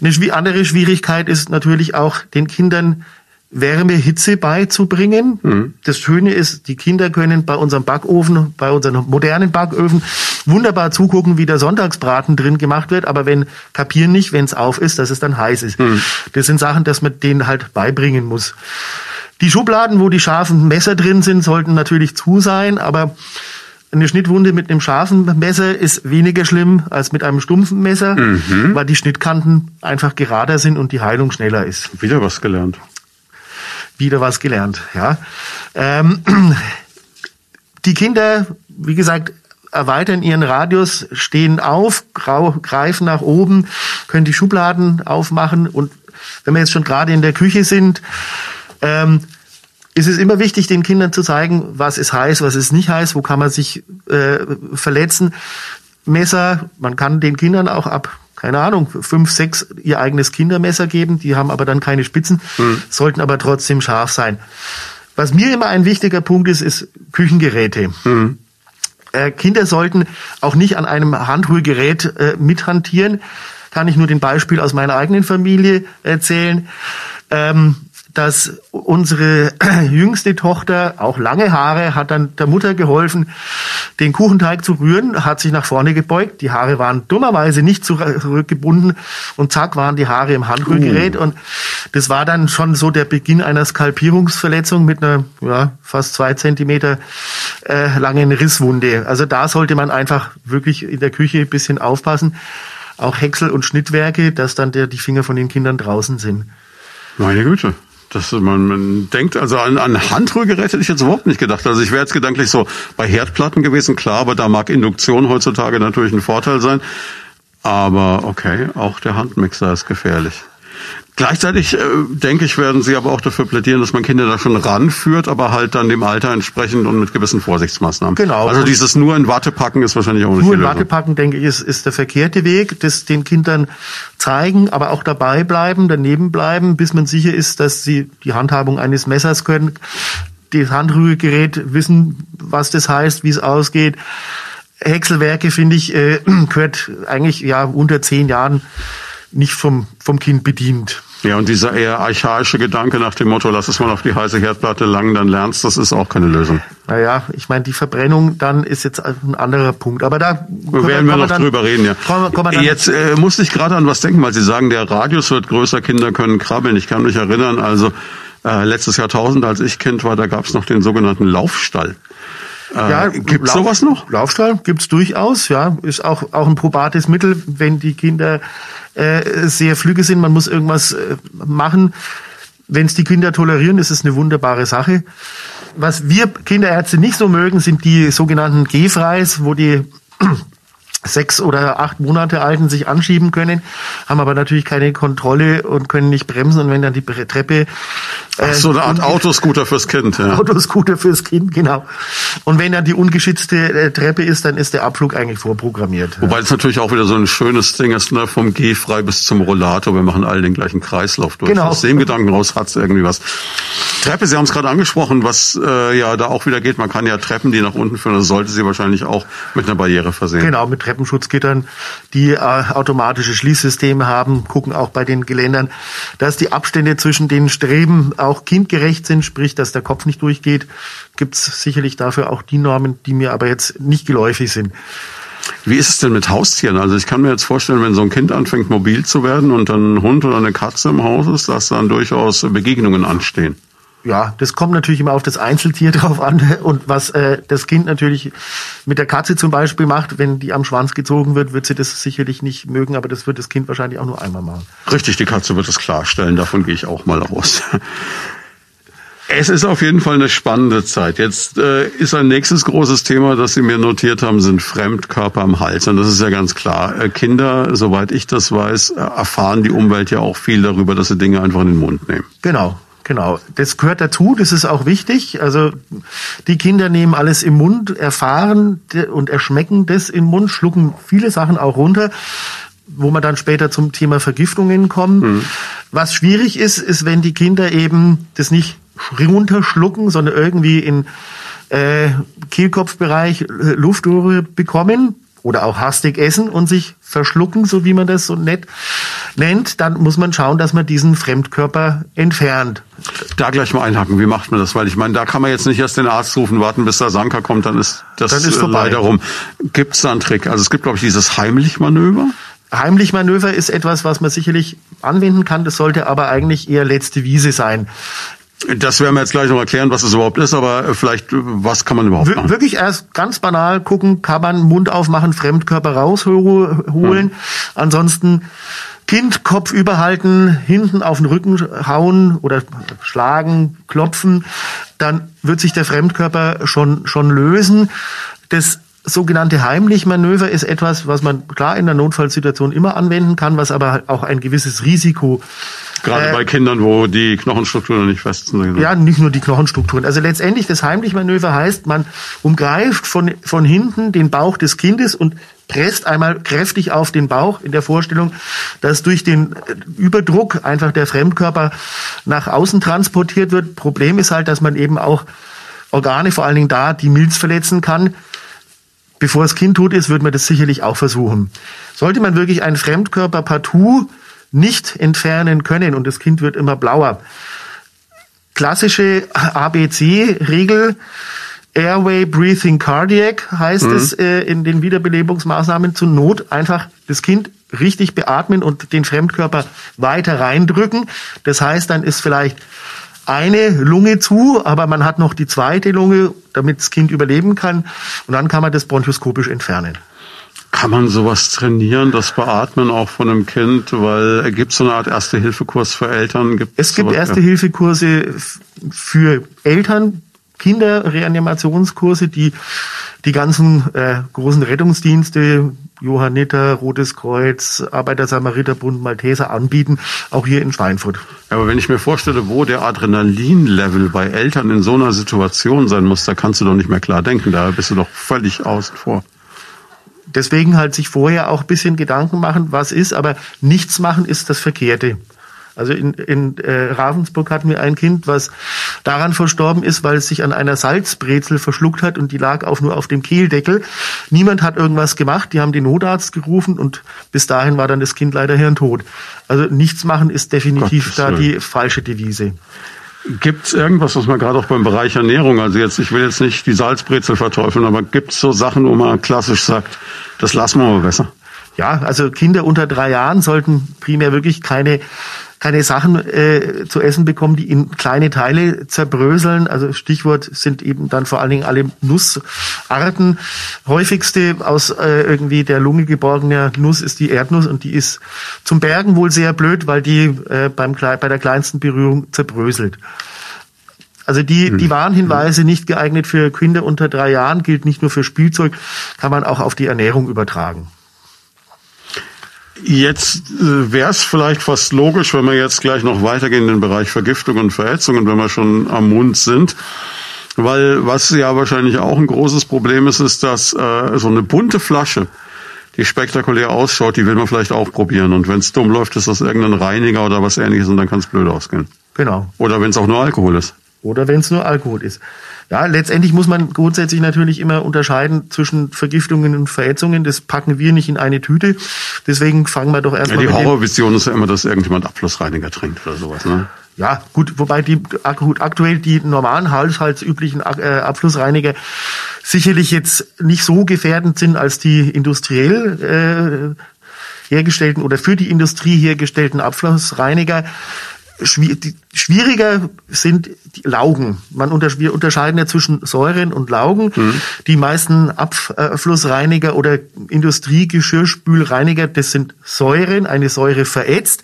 [SPEAKER 2] Eine andere Schwierigkeit ist natürlich auch den Kindern Wärme, Hitze beizubringen. Mhm. Das Schöne ist, die Kinder können bei unserem Backofen, bei unseren modernen Backöfen wunderbar zugucken, wie der Sonntagsbraten drin gemacht wird, aber wenn kapieren nicht, wenn es auf ist, dass es dann heiß ist. Mhm. Das sind Sachen, dass man denen halt beibringen muss. Die Schubladen, wo die scharfen Messer drin sind, sollten natürlich zu sein, aber eine Schnittwunde mit einem scharfen Messer ist weniger schlimm als mit einem stumpfen Messer, mhm. weil die Schnittkanten einfach gerader sind und die Heilung schneller ist.
[SPEAKER 1] Wieder was gelernt
[SPEAKER 2] wieder was gelernt. Ja, ähm, die Kinder, wie gesagt, erweitern ihren Radius, stehen auf, greifen nach oben, können die Schubladen aufmachen und wenn wir jetzt schon gerade in der Küche sind, ähm, ist es immer wichtig, den Kindern zu zeigen, was ist heiß, was ist nicht heiß, wo kann man sich äh, verletzen. Messer, man kann den Kindern auch ab keine Ahnung, fünf, sechs ihr eigenes Kindermesser geben, die haben aber dann keine Spitzen, mhm. sollten aber trotzdem scharf sein. Was mir immer ein wichtiger Punkt ist, ist Küchengeräte. Mhm. Äh, Kinder sollten auch nicht an einem Handrührgerät äh, mithantieren. Kann ich nur den Beispiel aus meiner eigenen Familie erzählen. Ähm, dass unsere jüngste Tochter, auch lange Haare, hat dann der Mutter geholfen, den Kuchenteig zu rühren, hat sich nach vorne gebeugt. Die Haare waren dummerweise nicht zurückgebunden und zack waren die Haare im Handrührgerät. Uh. Und das war dann schon so der Beginn einer Skalpierungsverletzung mit einer ja, fast zwei Zentimeter äh, langen Risswunde. Also da sollte man einfach wirklich in der Küche ein bisschen aufpassen. Auch Häcksel und Schnittwerke, dass dann der, die Finger von den Kindern draußen sind.
[SPEAKER 1] Meine Güte. Das, man, man denkt, also an, an Handrührgeräte hätte ich jetzt überhaupt nicht gedacht. Also ich wäre jetzt gedanklich so bei Herdplatten gewesen, klar, aber da mag Induktion heutzutage natürlich ein Vorteil sein. Aber okay, auch der Handmixer ist gefährlich. Gleichzeitig äh, denke ich, werden Sie aber auch dafür plädieren, dass man Kinder da schon ranführt, aber halt dann dem Alter entsprechend und mit gewissen Vorsichtsmaßnahmen.
[SPEAKER 2] Genau.
[SPEAKER 1] Also dieses nur in Watte packen ist wahrscheinlich auch nicht
[SPEAKER 2] Nur in Watte packen, denke ich, ist, ist der verkehrte Weg, das den Kindern zeigen, aber auch dabei bleiben, daneben bleiben, bis man sicher ist, dass sie die Handhabung eines Messers können, das Handrührgerät wissen, was das heißt, wie es ausgeht. Häckselwerke, finde ich, äh, gehört eigentlich ja unter zehn Jahren nicht vom, vom Kind bedient.
[SPEAKER 1] Ja, und dieser eher archaische Gedanke nach dem Motto, lass es mal auf die heiße Herdplatte langen, dann lernst, das ist auch keine Lösung.
[SPEAKER 2] Naja, ich meine, die Verbrennung dann ist jetzt ein anderer Punkt. Aber da
[SPEAKER 1] werden wir noch dann, drüber reden, ja. Kommen, kommen jetzt äh, musste ich gerade an was denken, weil Sie sagen, der Radius wird größer, Kinder können krabbeln. Ich kann mich erinnern, also äh, letztes Jahrtausend, als ich Kind war, da gab es noch den sogenannten Laufstall.
[SPEAKER 2] Äh, ja, gibt's Lauf, sowas noch? Laufstall gibt's durchaus, ja. Ist auch, auch ein probates Mittel, wenn die Kinder äh, sehr flügge sind, man muss irgendwas äh, machen. Wenn es die Kinder tolerieren, ist es eine wunderbare Sache. Was wir Kinderärzte nicht so mögen, sind die sogenannten Gehfreis, wo die sechs oder acht Monate alten sich anschieben können, haben aber natürlich keine Kontrolle und können nicht bremsen und wenn dann die Treppe
[SPEAKER 1] Ach, so eine Art Autoscooter fürs Kind.
[SPEAKER 2] Ja. Autoscooter fürs Kind, genau. Und wenn dann die ungeschützte äh, Treppe ist, dann ist der Abflug eigentlich vorprogrammiert.
[SPEAKER 1] Wobei es natürlich auch wieder so ein schönes Ding ist, ne? vom Gehfrei bis zum Rollator. Wir machen alle den gleichen Kreislauf durch.
[SPEAKER 2] Genau.
[SPEAKER 1] Aus dem Gedanken raus hat's irgendwie was. Treppe, Sie haben es gerade angesprochen, was äh, ja da auch wieder geht. Man kann ja Treppen, die nach unten führen, das sollte sie wahrscheinlich auch mit einer Barriere versehen.
[SPEAKER 2] Genau, mit Treppenschutzgittern, die äh, automatische Schließsysteme haben, gucken auch bei den Geländern, dass die Abstände zwischen den Streben auch kindgerecht sind, sprich, dass der Kopf nicht durchgeht. Gibt es sicherlich dafür auch die Normen, die mir aber jetzt nicht geläufig sind.
[SPEAKER 1] Wie ist es denn mit Haustieren? Also ich kann mir jetzt vorstellen, wenn so ein Kind anfängt mobil zu werden und dann ein Hund oder eine Katze im Haus ist, dass dann durchaus Begegnungen anstehen
[SPEAKER 2] ja, das kommt natürlich immer auf das Einzeltier drauf an und was äh, das Kind natürlich mit der Katze zum Beispiel macht, wenn die am Schwanz gezogen wird, wird sie das sicherlich nicht mögen, aber das wird das Kind wahrscheinlich auch nur einmal machen.
[SPEAKER 1] Richtig, die Katze wird es klarstellen, davon gehe ich auch mal aus. Es ist auf jeden Fall eine spannende Zeit. Jetzt äh, ist ein nächstes großes Thema, das Sie mir notiert haben, sind Fremdkörper am Hals. Und das ist ja ganz klar. Äh, Kinder, soweit ich das weiß, äh, erfahren die Umwelt ja auch viel darüber, dass sie Dinge einfach in den Mund nehmen.
[SPEAKER 2] Genau. Genau, das gehört dazu, das ist auch wichtig. Also die Kinder nehmen alles im Mund, erfahren und erschmecken das im Mund, schlucken viele Sachen auch runter, wo man dann später zum Thema Vergiftungen kommen. Mhm. Was schwierig ist, ist, wenn die Kinder eben das nicht runterschlucken, sondern irgendwie in äh, Kehlkopfbereich Luftröhre bekommen oder auch hastig essen und sich verschlucken, so wie man das so nett nennt, dann muss man schauen, dass man diesen Fremdkörper entfernt.
[SPEAKER 1] Da gleich mal einhaken, wie macht man das? Weil ich meine, da kann man jetzt nicht erst den Arzt rufen, warten, bis der Sanka kommt, dann ist das dann ist äh, vorbei. leider rum. Gibt es da einen Trick? Also es gibt, glaube ich, dieses Heimlich-Manöver.
[SPEAKER 2] Heimlich-Manöver ist etwas, was man sicherlich anwenden kann. Das sollte aber eigentlich eher letzte Wiese sein.
[SPEAKER 1] Das werden wir jetzt gleich noch erklären, was es überhaupt ist, aber vielleicht, was kann man überhaupt machen?
[SPEAKER 2] Wirklich erst ganz banal gucken, kann man Mund aufmachen, Fremdkörper rausholen. Hm. Ansonsten Kind Kopf überhalten, hinten auf den Rücken hauen oder schlagen, klopfen, dann wird sich der Fremdkörper schon, schon lösen. Das sogenannte Heimlich-Manöver ist etwas, was man klar in der Notfallsituation immer anwenden kann, was aber auch ein gewisses Risiko
[SPEAKER 1] Gerade äh, bei Kindern, wo die Knochenstrukturen nicht fest sind.
[SPEAKER 2] Ja, nicht nur die Knochenstrukturen. Also letztendlich das Heimlich-Manöver heißt, man umgreift von, von hinten den Bauch des Kindes und presst einmal kräftig auf den Bauch in der Vorstellung, dass durch den Überdruck einfach der Fremdkörper nach außen transportiert wird. Problem ist halt, dass man eben auch Organe, vor allen Dingen da, die Milz verletzen kann. Bevor das Kind tot ist, wird man das sicherlich auch versuchen. Sollte man wirklich einen Fremdkörper partout nicht entfernen können und das Kind wird immer blauer. Klassische ABC-Regel, Airway Breathing Cardiac heißt mhm. es äh, in den Wiederbelebungsmaßnahmen zur Not einfach das Kind richtig beatmen und den Fremdkörper weiter reindrücken. Das heißt, dann ist vielleicht eine Lunge zu, aber man hat noch die zweite Lunge, damit das Kind überleben kann und dann kann man das bronchoskopisch entfernen.
[SPEAKER 1] Kann man sowas trainieren, das Beatmen auch von einem Kind? Weil gibt es so eine Art Erste-Hilfe-Kurs für Eltern?
[SPEAKER 2] Gibt's es gibt Erste-Hilfe-Kurse für Eltern, Kinderreanimationskurse, die die ganzen äh, großen Rettungsdienste, Johanniter, Rotes Kreuz, Arbeiter-Samariterbund, Malteser anbieten, auch hier in Schweinfurt.
[SPEAKER 1] Aber wenn ich mir vorstelle, wo der Adrenalinlevel bei Eltern in so einer Situation sein muss, da kannst du doch nicht mehr klar denken, da bist du doch völlig außen vor.
[SPEAKER 2] Deswegen halt sich vorher auch ein bisschen Gedanken machen, was ist, aber nichts machen ist das Verkehrte. Also in, in äh, Ravensburg hatten wir ein Kind, was daran verstorben ist, weil es sich an einer Salzbrezel verschluckt hat und die lag auch nur auf dem Kehldeckel. Niemand hat irgendwas gemacht, die haben den Notarzt gerufen und bis dahin war dann das Kind leider hirntot. Also nichts machen ist definitiv Gottes da die falsche Devise.
[SPEAKER 1] Gibt es irgendwas, was man gerade auch beim Bereich Ernährung, also jetzt, ich will jetzt nicht die Salzbrezel verteufeln, aber gibt es so Sachen, wo man klassisch sagt, das lassen wir mal besser?
[SPEAKER 2] Ja, also Kinder unter drei Jahren sollten primär wirklich keine keine Sachen äh, zu essen bekommen, die in kleine Teile zerbröseln. Also Stichwort sind eben dann vor allen Dingen alle Nussarten. Häufigste aus äh, irgendwie der Lunge geborgene Nuss ist die Erdnuss und die ist zum Bergen wohl sehr blöd, weil die äh, beim, bei der kleinsten Berührung zerbröselt. Also die, die hm. Warnhinweise nicht geeignet für Kinder unter drei Jahren gilt nicht nur für Spielzeug, kann man auch auf die Ernährung übertragen.
[SPEAKER 1] Jetzt äh, wäre es vielleicht fast logisch, wenn wir jetzt gleich noch weitergehen in den Bereich Vergiftung und Verhetzungen, wenn wir schon am Mund sind. Weil was ja wahrscheinlich auch ein großes Problem ist, ist, dass äh, so eine bunte Flasche, die spektakulär ausschaut, die will man vielleicht auch probieren. Und wenn es dumm läuft, ist das irgendein Reiniger oder was ähnliches und dann kann es blöd ausgehen.
[SPEAKER 2] Genau.
[SPEAKER 1] Oder wenn es auch nur Alkohol ist.
[SPEAKER 2] Oder wenn es nur Alkohol ist. Ja, letztendlich muss man grundsätzlich natürlich immer unterscheiden zwischen Vergiftungen und Verätzungen. Das packen wir nicht in eine Tüte. Deswegen fangen wir doch erstmal.
[SPEAKER 1] Ja, die Horrorvision ist ja immer, dass irgendjemand Abflussreiniger trinkt oder sowas, ne?
[SPEAKER 2] Ja, gut, wobei die gut, aktuell die normalen haushaltsüblichen äh, Abflussreiniger sicherlich jetzt nicht so gefährdend sind als die industriell äh, hergestellten oder für die Industrie hergestellten Abflussreiniger. Schwieriger sind die Laugen. Man unter, wir unterscheiden ja zwischen Säuren und Laugen. Mhm. Die meisten Abflussreiniger oder Industriegeschirrspülreiniger, das sind Säuren, eine Säure verätzt.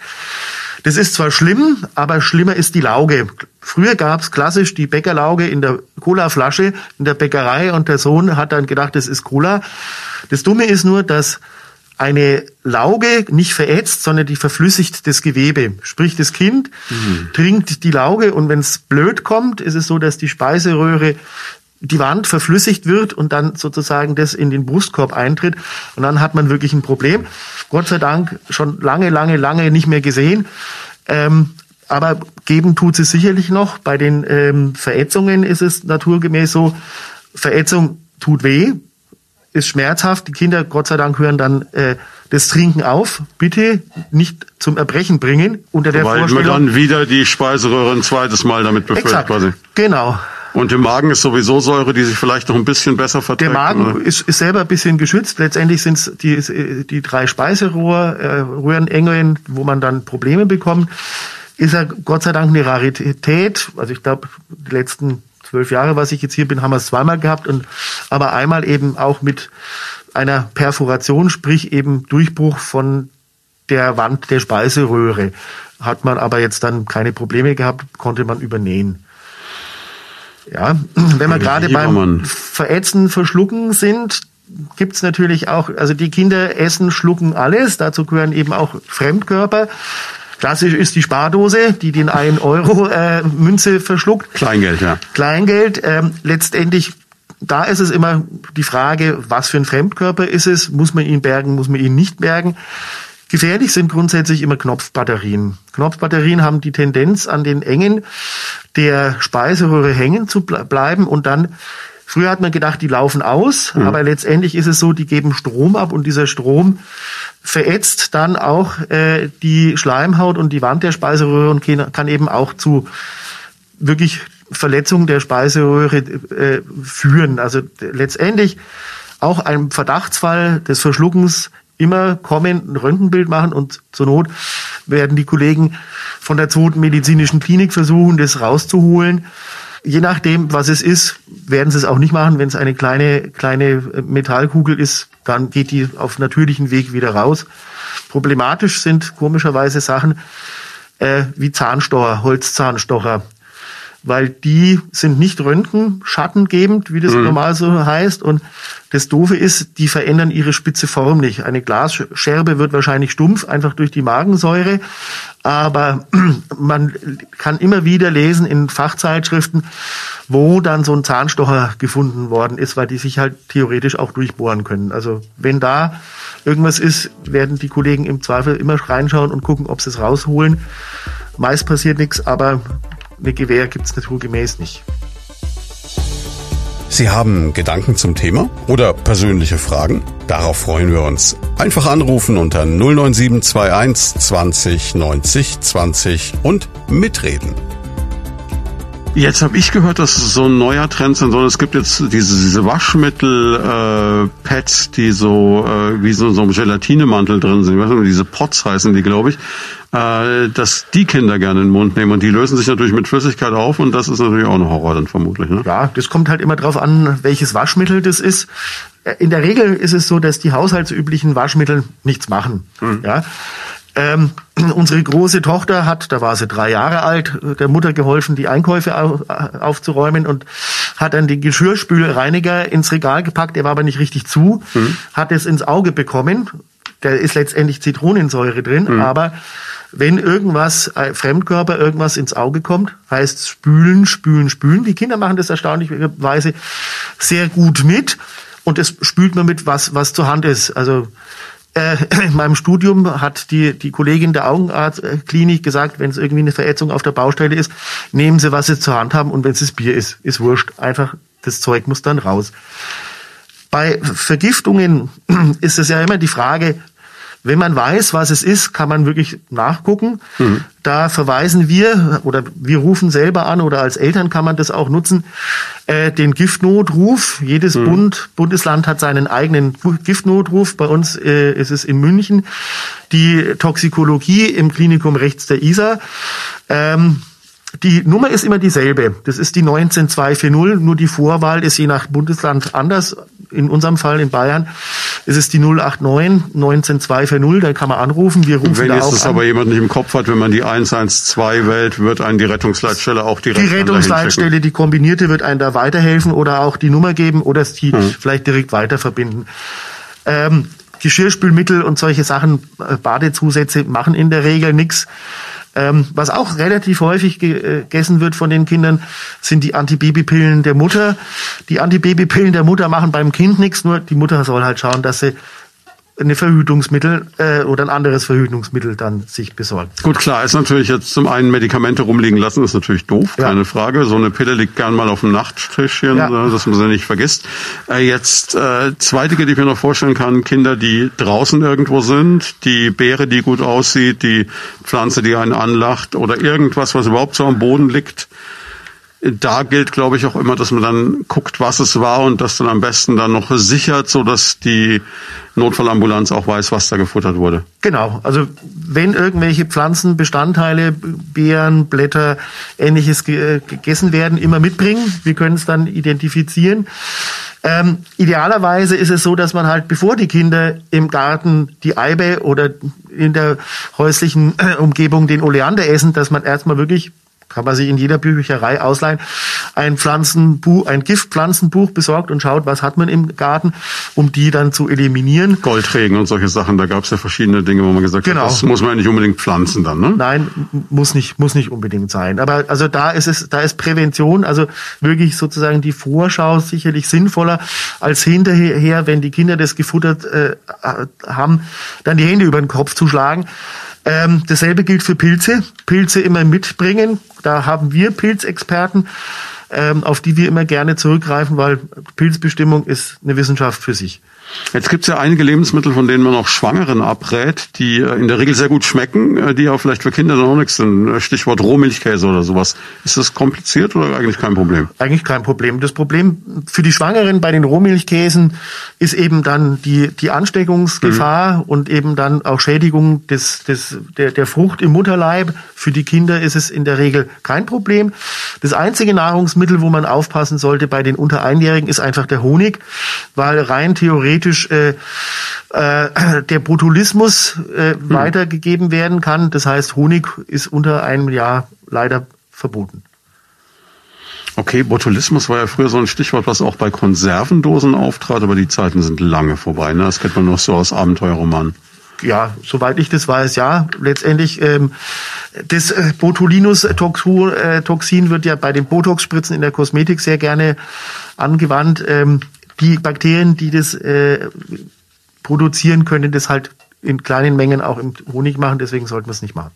[SPEAKER 2] Das ist zwar schlimm, aber schlimmer ist die Lauge. Früher gab's klassisch die Bäckerlauge in der Colaflasche in der Bäckerei und der Sohn hat dann gedacht, das ist Cola. Das Dumme ist nur, dass eine Lauge nicht verätzt, sondern die verflüssigt das Gewebe. Sprich, das Kind mhm. trinkt die Lauge und wenn es blöd kommt, ist es so, dass die Speiseröhre die Wand verflüssigt wird und dann sozusagen das in den Brustkorb eintritt und dann hat man wirklich ein Problem. Gott sei Dank schon lange, lange, lange nicht mehr gesehen. Ähm, aber geben tut es sicherlich noch. Bei den ähm, Verätzungen ist es naturgemäß so, Verätzung tut weh, ist schmerzhaft. Die Kinder, Gott sei Dank, hören dann äh, das Trinken auf. Bitte nicht zum Erbrechen bringen. Unter der
[SPEAKER 1] Weil
[SPEAKER 2] Vorstellung,
[SPEAKER 1] man dann wieder die Speiseröhre ein zweites Mal damit befüllt
[SPEAKER 2] exakt, quasi. Genau.
[SPEAKER 1] Und im Magen ist sowieso Säure, die sich vielleicht noch ein bisschen besser verträgt.
[SPEAKER 2] Der Magen ist, ist selber ein bisschen geschützt. Letztendlich sind es die, die drei Speiserohr, äh, Röhrenengeln, wo man dann Probleme bekommt. Ist ja Gott sei Dank eine Rarität. Also ich glaube, die letzten zwölf Jahre, was ich jetzt hier bin, haben wir es zweimal gehabt und aber einmal eben auch mit einer Perforation, sprich eben Durchbruch von der Wand der Speiseröhre. Hat man aber jetzt dann keine Probleme gehabt, konnte man übernähen. Ja, wenn wir gerade beim Verätzen, Verschlucken sind, gibt's natürlich auch, also die Kinder essen, schlucken alles, dazu gehören eben auch Fremdkörper. Klassisch ist die Spardose, die den 1 Euro äh, Münze verschluckt.
[SPEAKER 1] Kleingeld, ja.
[SPEAKER 2] Kleingeld. Ähm, letztendlich, da ist es immer die Frage, was für ein Fremdkörper ist es? Muss man ihn bergen, muss man ihn nicht bergen? Gefährlich sind grundsätzlich immer Knopfbatterien. Knopfbatterien haben die Tendenz, an den Engen der Speiseröhre hängen zu bleiben und dann Früher hat man gedacht, die laufen aus, mhm. aber letztendlich ist es so, die geben Strom ab und dieser Strom verätzt dann auch äh, die Schleimhaut und die Wand der Speiseröhre und kann eben auch zu wirklich Verletzungen der Speiseröhre äh, führen. Also letztendlich auch ein Verdachtsfall des Verschluckens immer kommen, ein Röntgenbild machen und zur Not werden die Kollegen von der zweiten medizinischen Klinik versuchen, das rauszuholen. Je nachdem, was es ist, werden sie es auch nicht machen. Wenn es eine kleine, kleine Metallkugel ist, dann geht die auf natürlichen Weg wieder raus. Problematisch sind komischerweise Sachen äh, wie Zahnstocher, Holzzahnstocher weil die sind nicht röntgenschattengebend, wie das mhm. normal so heißt. Und das Doofe ist, die verändern ihre spitze Form nicht. Eine Glasscherbe wird wahrscheinlich stumpf, einfach durch die Magensäure. Aber man kann immer wieder lesen in Fachzeitschriften, wo dann so ein Zahnstocher gefunden worden ist, weil die sich halt theoretisch auch durchbohren können. Also wenn da irgendwas ist, werden die Kollegen im Zweifel immer reinschauen und gucken, ob sie es rausholen. Meist passiert nichts, aber eine Gewehr gibt es naturgemäß nicht.
[SPEAKER 1] Sie haben Gedanken zum Thema oder persönliche Fragen? Darauf freuen wir uns. Einfach anrufen unter 09721 20 90 20 und mitreden. Jetzt habe ich gehört, dass es so ein neuer Trend sind, sondern es gibt jetzt diese, diese Waschmittel-Pads, äh, die so äh, wie so, so ein Gelatinemantel drin sind. Ich weiß nicht, diese Pots heißen die, glaube ich. Äh, dass die Kinder gerne in den Mund nehmen und die lösen sich natürlich mit Flüssigkeit auf und das ist natürlich auch ein Horror dann vermutlich. Ne?
[SPEAKER 2] Ja, das kommt halt immer drauf an, welches Waschmittel das ist. Äh, in der Regel ist es so, dass die haushaltsüblichen Waschmittel nichts machen. Mhm. Ja. Ähm, unsere große Tochter hat, da war sie drei Jahre alt, der Mutter geholfen, die Einkäufe aufzuräumen und hat dann den Geschirrspülreiniger ins Regal gepackt. Der war aber nicht richtig zu, mhm. hat es ins Auge bekommen. Da ist letztendlich Zitronensäure drin, mhm. aber wenn irgendwas, äh, Fremdkörper, irgendwas ins Auge kommt, heißt spülen, spülen, spülen. Die Kinder machen das erstaunlicherweise sehr gut mit und das spült man mit, was, was zur Hand ist. Also äh, in meinem Studium hat die, die Kollegin der Augenarztklinik gesagt, wenn es irgendwie eine Verätzung auf der Baustelle ist, nehmen Sie, was Sie zur Hand haben und wenn es das Bier ist, ist wurscht. Einfach, das Zeug muss dann raus. Bei Vergiftungen ist es ja immer die Frage, wenn man weiß, was es ist, kann man wirklich nachgucken. Mhm. Da verweisen wir oder wir rufen selber an oder als Eltern kann man das auch nutzen, äh, den Giftnotruf. Jedes mhm. Bund, Bundesland hat seinen eigenen Giftnotruf. Bei uns äh, ist es in München die Toxikologie im Klinikum rechts der ISA. Ähm, die Nummer ist immer dieselbe. Das ist die 19240, nur die Vorwahl ist je nach Bundesland anders. In unserem Fall in Bayern ist es die 089 19240, da kann man anrufen. Wir rufen
[SPEAKER 1] wenn
[SPEAKER 2] da
[SPEAKER 1] jetzt das an. aber jemand nicht im Kopf hat, wenn man die 112 wählt, wird einen die Rettungsleitstelle auch direkt
[SPEAKER 2] Die Rettungsleitstelle, die kombinierte, wird einen da weiterhelfen oder auch die Nummer geben oder es die hm. vielleicht direkt weiter verbinden. Ähm, Geschirrspülmittel und solche Sachen, äh, Badezusätze machen in der Regel nichts. Ähm, was auch relativ häufig äh, gegessen wird von den Kindern, sind die Antibabypillen der Mutter. Die Antibabypillen der Mutter machen beim Kind nichts, nur die Mutter soll halt schauen, dass sie eine Verhütungsmittel äh, oder ein anderes Verhütungsmittel dann sich besorgt.
[SPEAKER 1] Gut, klar, ist natürlich jetzt zum einen Medikamente rumliegen lassen, ist natürlich doof, ja. keine Frage. So eine Pille liegt gern mal auf dem Nachttischchen, ja. Ne, dass man sie nicht vergisst. Äh, jetzt äh, zweite, die ich mir noch vorstellen kann, Kinder, die draußen irgendwo sind, die Beere, die gut aussieht, die Pflanze, die einen anlacht oder irgendwas, was überhaupt so am Boden liegt da gilt, glaube ich, auch immer, dass man dann guckt, was es war und das dann am besten dann noch sichert, so dass die Notfallambulanz auch weiß, was da gefuttert wurde.
[SPEAKER 2] Genau. Also wenn irgendwelche Pflanzenbestandteile, Beeren, Blätter, ähnliches gegessen werden, immer mitbringen. Wir können es dann identifizieren. Ähm, idealerweise ist es so, dass man halt, bevor die Kinder im Garten die Eibe oder in der häuslichen Umgebung den Oleander essen, dass man erstmal wirklich kann man sich in jeder Bücherei ausleihen, ein Pflanzenbuch, ein Giftpflanzenbuch besorgt und schaut, was hat man im Garten, um die dann zu eliminieren.
[SPEAKER 1] Goldregen und solche Sachen, da gab es ja verschiedene Dinge, wo man gesagt genau. hat, das muss man ja nicht unbedingt pflanzen dann, ne?
[SPEAKER 2] Nein, muss nicht, muss nicht unbedingt sein. Aber also da ist es, da ist Prävention, also wirklich sozusagen die Vorschau sicherlich sinnvoller als hinterher, wenn die Kinder das gefuttert äh, haben, dann die Hände über den Kopf zu schlagen. Ähm, dasselbe gilt für Pilze. Pilze immer mitbringen. Da haben wir Pilzexperten, ähm, auf die wir immer gerne zurückgreifen, weil Pilzbestimmung ist eine Wissenschaft für sich.
[SPEAKER 1] Jetzt gibt es ja einige Lebensmittel, von denen man auch Schwangeren abrät, die äh, in der Regel sehr gut schmecken, äh, die auch vielleicht für Kinder noch nichts sind. Äh, Stichwort Rohmilchkäse oder sowas. Ist das kompliziert oder eigentlich kein Problem?
[SPEAKER 2] Eigentlich kein Problem. Das Problem für die Schwangeren bei den Rohmilchkäsen ist eben dann die, die Ansteckungsgefahr mhm. und eben dann auch Schädigung des, des, der, der Frucht im Mutterleib. Für die Kinder ist es in der Regel kein Problem. Das einzige Nahrungsmittel, Nahrungsmittel, wo man aufpassen sollte bei den unter Einjährigen, ist einfach der Honig, weil rein theoretisch äh, äh, der Botulismus äh, hm. weitergegeben werden kann. Das heißt, Honig ist unter einem Jahr leider verboten.
[SPEAKER 1] Okay, Botulismus war ja früher so ein Stichwort, was auch bei Konservendosen auftrat, aber die Zeiten sind lange vorbei. Ne? Das kennt man noch so aus Abenteuerromanen.
[SPEAKER 2] Ja, soweit ich das weiß, ja. Letztendlich ähm, das äh, Botulinus-Toxin wird ja bei den Botox-Spritzen in der Kosmetik sehr gerne angewandt. Ähm, die Bakterien, die das äh, produzieren, können das halt in kleinen Mengen auch im Honig machen. Deswegen sollten wir es nicht machen.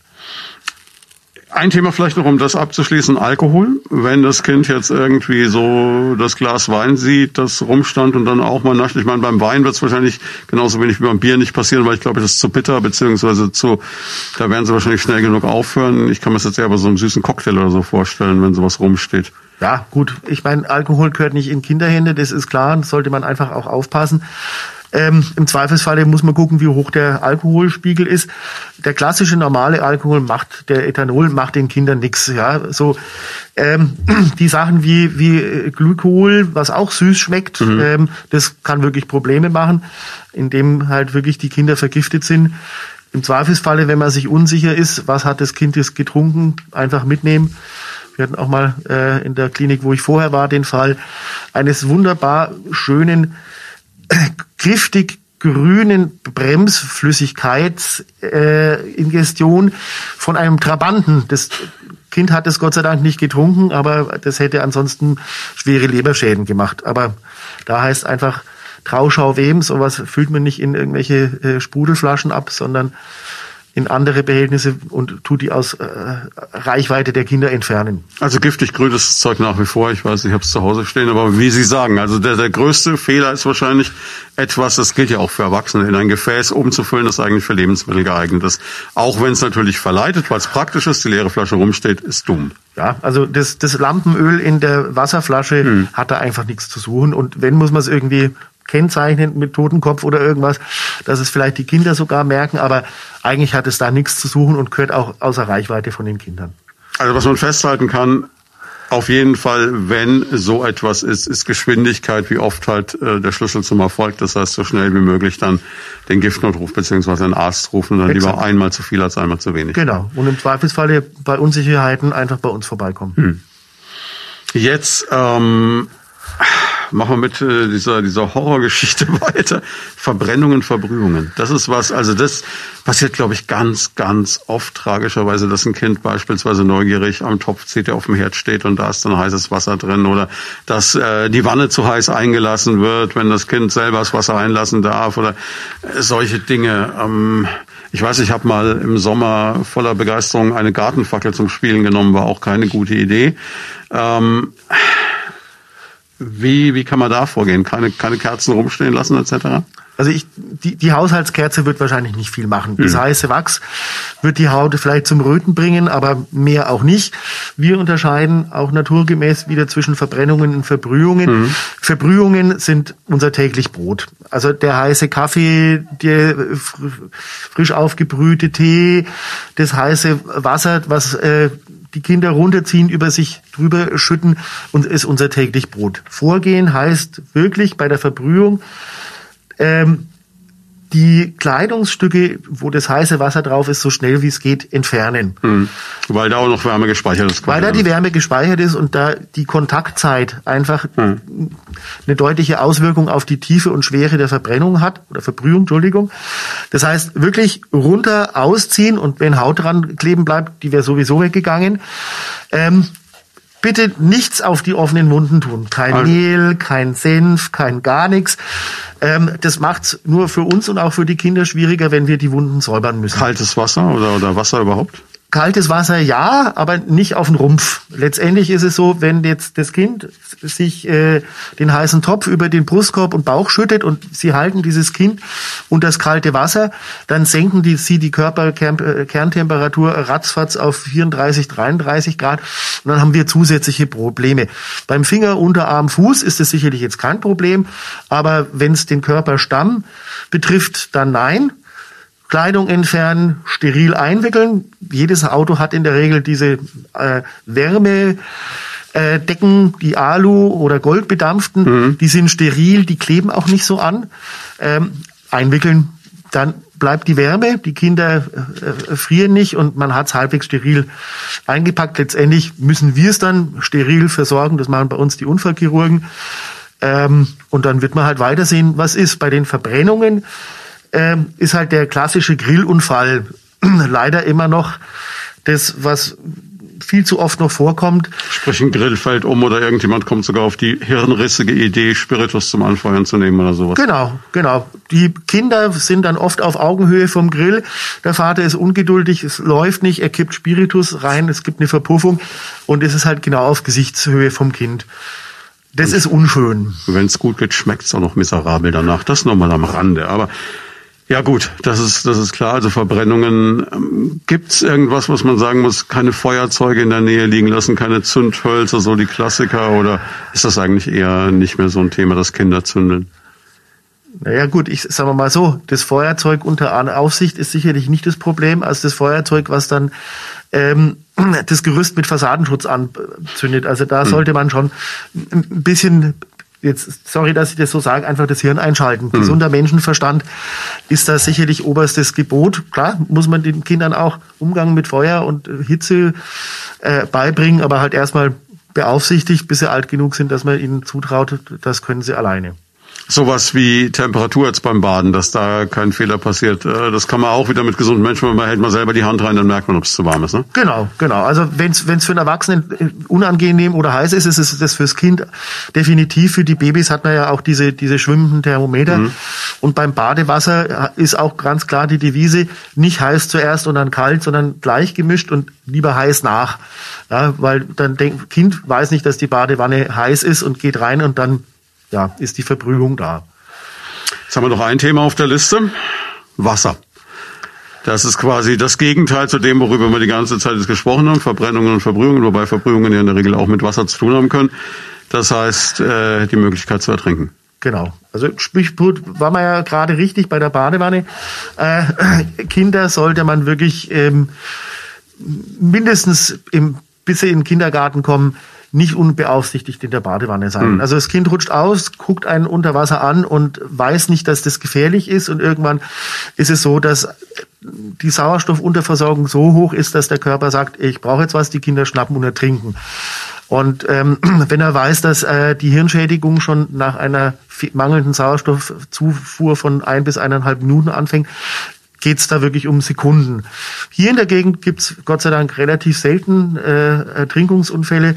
[SPEAKER 1] Ein Thema vielleicht noch, um das abzuschließen, Alkohol. Wenn das Kind jetzt irgendwie so das Glas Wein sieht, das rumstand und dann auch mal nascht. Ich meine, beim Wein wird es wahrscheinlich genauso wenig wie beim Bier nicht passieren, weil ich glaube, das ist zu bitter, beziehungsweise zu, da werden sie wahrscheinlich schnell genug aufhören. Ich kann mir das jetzt eher bei so einem süßen Cocktail oder so vorstellen, wenn sowas rumsteht.
[SPEAKER 2] Ja, gut. Ich meine, Alkohol gehört nicht in Kinderhände, das ist klar, das sollte man einfach auch aufpassen. Ähm, Im Zweifelsfalle muss man gucken, wie hoch der Alkoholspiegel ist. Der klassische normale Alkohol macht, der Ethanol macht den Kindern nichts. Ja, so ähm, die Sachen wie wie Glykol, was auch süß schmeckt, mhm. ähm, das kann wirklich Probleme machen, indem halt wirklich die Kinder vergiftet sind. Im Zweifelsfalle, wenn man sich unsicher ist, was hat das Kind jetzt getrunken, einfach mitnehmen. Wir hatten auch mal äh, in der Klinik, wo ich vorher war, den Fall eines wunderbar schönen giftig grünen Bremsflüssigkeitsingestion äh, von einem Trabanten. Das Kind hat es Gott sei Dank nicht getrunken, aber das hätte ansonsten schwere Leberschäden gemacht. Aber da heißt einfach Trauschau wem, sowas füllt man nicht in irgendwelche äh, Sprudelflaschen ab, sondern in andere Behältnisse und tut die aus äh, Reichweite der Kinder entfernen.
[SPEAKER 1] Also giftig grünes Zeug nach wie vor. Ich weiß, ich habe es zu Hause stehen, aber wie Sie sagen, also der, der größte Fehler ist wahrscheinlich etwas, das gilt ja auch für Erwachsene, in ein Gefäß umzufüllen, das eigentlich für Lebensmittel geeignet ist. Auch wenn es natürlich verleitet, weil es praktisch ist, die leere Flasche rumsteht, ist dumm.
[SPEAKER 2] Ja, also das, das Lampenöl in der Wasserflasche hm. hat da einfach nichts zu suchen. Und wenn, muss man es irgendwie kennzeichnen mit Totenkopf oder irgendwas, dass es vielleicht die Kinder sogar merken, aber eigentlich hat es da nichts zu suchen und gehört auch außer Reichweite von den Kindern.
[SPEAKER 1] Also was man festhalten kann, auf jeden Fall, wenn so etwas ist, ist Geschwindigkeit, wie oft halt äh, der Schlüssel zum Erfolg. Das heißt, so schnell wie möglich dann den Giftnotruf beziehungsweise einen Arzt rufen und dann Exakt. lieber einmal zu viel als einmal zu wenig.
[SPEAKER 2] Genau. Und im Zweifelsfall bei Unsicherheiten einfach bei uns vorbeikommen. Hm.
[SPEAKER 1] Jetzt ähm, machen wir mit äh, dieser, dieser Horrorgeschichte weiter. Verbrennungen, Verbrühungen. Das ist was, also das passiert, glaube ich, ganz, ganz oft tragischerweise, dass ein Kind beispielsweise neugierig am Topf zieht, der auf dem Herd steht und da ist dann heißes Wasser drin oder dass äh, die Wanne zu heiß eingelassen wird, wenn das Kind selber das Wasser einlassen darf oder äh, solche Dinge. Ähm, ich weiß, ich habe mal im Sommer voller Begeisterung eine Gartenfackel zum Spielen genommen, war auch keine gute Idee. Ähm, wie, wie kann man da vorgehen? Keine, keine Kerzen rumstehen lassen etc.?
[SPEAKER 2] Also ich, die, die Haushaltskerze wird wahrscheinlich nicht viel machen. Das mhm. heiße Wachs wird die Haut vielleicht zum Röten bringen, aber mehr auch nicht. Wir unterscheiden auch naturgemäß wieder zwischen Verbrennungen und Verbrühungen. Mhm. Verbrühungen sind unser täglich Brot. Also der heiße Kaffee, der frisch aufgebrühte Tee, das heiße Wasser, was äh, die Kinder runterziehen, über sich drüber schütten und ist unser täglich Brot. Vorgehen heißt wirklich bei der Verbrühung ähm, die Kleidungsstücke, wo das heiße Wasser drauf ist, so schnell wie es geht, entfernen.
[SPEAKER 1] Hm. Weil da auch noch Wärme gespeichert ist.
[SPEAKER 2] Weil da die Wärme gespeichert ist und da die Kontaktzeit einfach hm. eine deutliche Auswirkung auf die Tiefe und Schwere der Verbrennung hat, oder Verbrühung, Entschuldigung. Das heißt, wirklich runter ausziehen und wenn Haut dran kleben bleibt, die wäre sowieso weggegangen. Ähm, bitte nichts auf die offenen Wunden tun. Kein also. Mehl, kein Senf, kein gar nichts. Ähm, das macht's nur für uns und auch für die Kinder schwieriger, wenn wir die Wunden säubern müssen.
[SPEAKER 1] Kaltes Wasser oder, oder Wasser überhaupt?
[SPEAKER 2] Kaltes Wasser ja, aber nicht auf den Rumpf. Letztendlich ist es so, wenn jetzt das Kind sich äh, den heißen Topf über den Brustkorb und Bauch schüttet und sie halten dieses Kind unter das kalte Wasser, dann senken die, sie die Körperkerntemperatur ratzfatz auf 34, 33 Grad und dann haben wir zusätzliche Probleme. Beim Finger, Unterarm, Fuß ist es sicherlich jetzt kein Problem, aber wenn es den Körperstamm betrifft, dann nein. Kleidung entfernen, steril einwickeln. Jedes Auto hat in der Regel diese äh, Wärme. Äh, Decken, die Alu- oder Goldbedampften, mhm. die sind steril, die kleben auch nicht so an. Ähm, einwickeln, dann bleibt die Wärme, die Kinder äh, frieren nicht und man hat es halbwegs steril eingepackt. Letztendlich müssen wir es dann steril versorgen, das machen bei uns die Unfallchirurgen. Ähm, und dann wird man halt weitersehen, was ist. Bei den Verbrennungen ähm, ist halt der klassische Grillunfall leider immer noch das, was viel zu oft noch vorkommt.
[SPEAKER 1] Sprich, ein Grill fällt um oder irgendjemand kommt sogar auf die hirnrissige Idee, Spiritus zum Anfeuern zu nehmen oder sowas.
[SPEAKER 2] Genau, genau. Die Kinder sind dann oft auf Augenhöhe vom Grill. Der Vater ist ungeduldig, es läuft nicht, er kippt Spiritus rein, es gibt eine Verpuffung und es ist halt genau auf Gesichtshöhe vom Kind. Das und ist unschön.
[SPEAKER 1] Wenn es gut geht, schmeckt es auch noch miserabel danach. Das nochmal am Rande. Aber ja gut, das ist, das ist klar. Also Verbrennungen. Ähm, Gibt es irgendwas, was man sagen muss, keine Feuerzeuge in der Nähe liegen lassen, keine Zündhölzer, so die Klassiker? Oder ist das eigentlich eher nicht mehr so ein Thema, das Kinder zündeln?
[SPEAKER 2] Naja gut, ich sage mal so, das Feuerzeug unter Aufsicht ist sicherlich nicht das Problem, als das Feuerzeug, was dann ähm, das Gerüst mit Fassadenschutz anzündet. Also da hm. sollte man schon ein bisschen jetzt, sorry, dass ich das so sage, einfach das Hirn einschalten. Mhm. Gesunder Menschenverstand ist da sicherlich oberstes Gebot. Klar, muss man den Kindern auch Umgang mit Feuer und Hitze äh, beibringen, aber halt erstmal beaufsichtigt, bis sie alt genug sind, dass man ihnen zutraut, das können sie alleine
[SPEAKER 1] sowas wie Temperatur jetzt beim Baden, dass da kein Fehler passiert. Äh, das kann man auch wieder mit gesunden Menschen, man hält mal selber die Hand rein, dann merkt man, ob es zu warm ist. Ne?
[SPEAKER 2] Genau, genau. Also wenn es für einen Erwachsenen unangenehm oder heiß ist, ist es das fürs Kind definitiv. Für die Babys hat man ja auch diese, diese schwimmenden Thermometer. Mhm. Und beim Badewasser ist auch ganz klar die Devise, nicht heiß zuerst und dann kalt, sondern gleich gemischt und lieber heiß nach. Ja, weil dann denkt, Kind weiß nicht, dass die Badewanne heiß ist und geht rein und dann ja, ist die Verbrühung da.
[SPEAKER 1] Jetzt haben wir noch ein Thema auf der Liste. Wasser. Das ist quasi das Gegenteil zu dem, worüber wir die ganze Zeit jetzt gesprochen haben, Verbrennungen und Verbrühungen, wobei Verbrühungen ja in der Regel auch mit Wasser zu tun haben können. Das heißt, äh, die Möglichkeit zu ertrinken.
[SPEAKER 2] Genau. Also Sprichwort war man ja gerade richtig bei der Badewanne. Äh, Kinder sollte man wirklich ähm, mindestens im, bis sie in den Kindergarten kommen, nicht unbeaufsichtigt in der Badewanne sein. Mhm. Also das Kind rutscht aus, guckt einen unter Wasser an und weiß nicht, dass das gefährlich ist und irgendwann ist es so, dass die Sauerstoffunterversorgung so hoch ist, dass der Körper sagt, ich brauche jetzt was, die Kinder schnappen und ertrinken. Und ähm, wenn er weiß, dass äh, die Hirnschädigung schon nach einer mangelnden Sauerstoffzufuhr von ein bis eineinhalb Minuten anfängt, geht's da wirklich um Sekunden. Hier in der Gegend gibt's Gott sei Dank relativ selten äh, Ertrinkungsunfälle.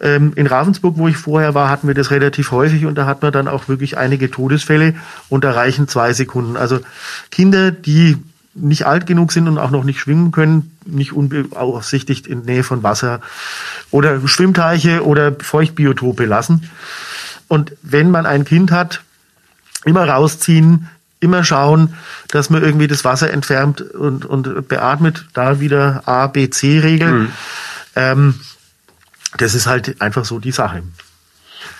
[SPEAKER 2] Ähm, in Ravensburg, wo ich vorher war, hatten wir das relativ häufig und da hat man dann auch wirklich einige Todesfälle und da reichen zwei Sekunden. Also Kinder, die nicht alt genug sind und auch noch nicht schwimmen können, nicht unbeaufsichtigt in Nähe von Wasser oder Schwimmteiche oder Feuchtbiotope lassen. Und wenn man ein Kind hat, immer rausziehen, immer schauen, dass man irgendwie das Wasser entfernt und, und beatmet. Da wieder A, B, C-Regel. Mhm. Ähm, das ist halt einfach so die Sache.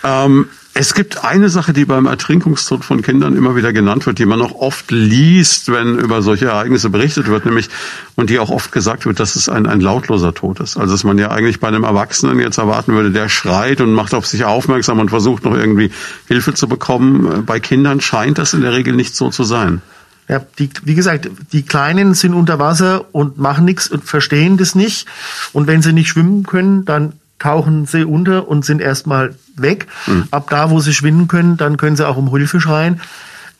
[SPEAKER 1] Ähm, es gibt eine Sache, die beim Ertrinkungstod von Kindern immer wieder genannt wird, die man auch oft liest, wenn über solche Ereignisse berichtet wird, nämlich, und die auch oft gesagt wird, dass es ein, ein lautloser Tod ist. Also, dass man ja eigentlich bei einem Erwachsenen jetzt erwarten würde, der schreit und macht auf sich aufmerksam und versucht noch irgendwie Hilfe zu bekommen. Bei Kindern scheint das in der Regel nicht so zu sein.
[SPEAKER 2] Ja, die, wie gesagt, die Kleinen sind unter Wasser und machen nichts und verstehen das nicht. Und wenn sie nicht schwimmen können, dann tauchen sie unter und sind erstmal weg. Mhm. Ab da, wo sie schwimmen können, dann können sie auch um Hilfe schreien.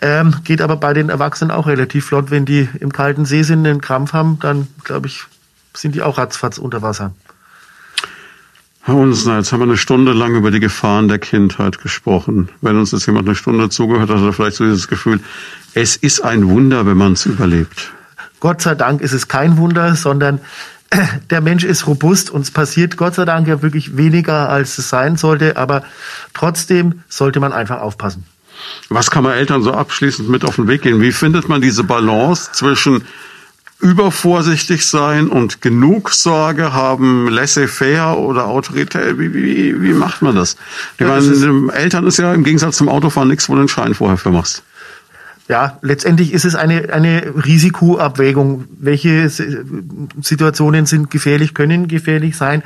[SPEAKER 2] Ähm, geht aber bei den Erwachsenen auch relativ flott. Wenn die im kalten See sind, einen Krampf haben, dann glaube ich, sind die auch ratzfatz unter Wasser.
[SPEAKER 1] Herr Unsner, jetzt haben wir eine Stunde lang über die Gefahren der Kindheit gesprochen. Wenn uns jetzt jemand eine Stunde zugehört hat, hat er vielleicht so dieses Gefühl, es ist ein Wunder, wenn man es überlebt.
[SPEAKER 2] Gott sei Dank ist es kein Wunder, sondern der Mensch ist robust und es passiert Gott sei Dank ja wirklich weniger, als es sein sollte, aber trotzdem sollte man einfach aufpassen.
[SPEAKER 1] Was kann man Eltern so abschließend mit auf den Weg gehen? Wie findet man diese Balance zwischen übervorsichtig sein und genug Sorge haben, laissez-faire oder Autorität? Wie, wie, wie macht man das? Ich meine, Eltern ist ja im Gegensatz zum Autofahren nichts, wo du einen Schein vorher für machst
[SPEAKER 2] ja, letztendlich ist es eine, eine Risikoabwägung. Welche Situationen sind gefährlich, können gefährlich sein.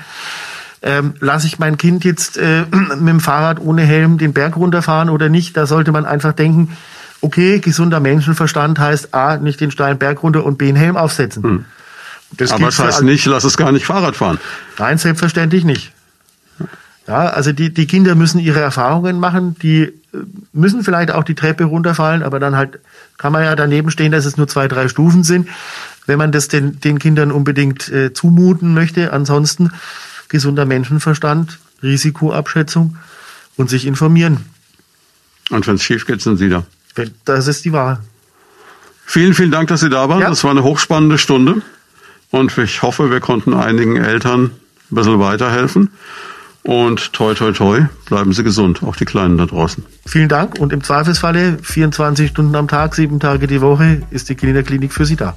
[SPEAKER 2] ähm, lasse ich mein Kind jetzt äh, mit dem Fahrrad ohne Helm den Berg runterfahren oder nicht? Da sollte man einfach denken, okay, gesunder Menschenverstand heißt A, nicht den steilen Berg runter und B, einen Helm aufsetzen. Hm.
[SPEAKER 1] Das Aber das heißt nicht, lass es gar nicht Fahrrad fahren.
[SPEAKER 2] Nein, selbstverständlich nicht. Ja, also die, die Kinder müssen ihre Erfahrungen machen, die äh, müssen vielleicht auch die Treppe runterfallen, aber dann halt kann man ja daneben stehen, dass es nur zwei, drei Stufen sind, wenn man das den, den Kindern unbedingt äh, zumuten möchte. Ansonsten gesunder Menschenverstand, Risikoabschätzung und sich informieren.
[SPEAKER 1] Und wenn es schief geht, sind Sie da.
[SPEAKER 2] Das ist die Wahl.
[SPEAKER 1] Vielen, vielen Dank, dass Sie da waren. Ja. Das war eine hochspannende Stunde. Und ich hoffe, wir konnten einigen Eltern ein bisschen weiterhelfen. Und toi, toi, toi, bleiben Sie gesund, auch die Kleinen da draußen.
[SPEAKER 2] Vielen Dank und im Zweifelsfalle 24 Stunden am Tag, sieben Tage die Woche ist die Kinderklinik für Sie da.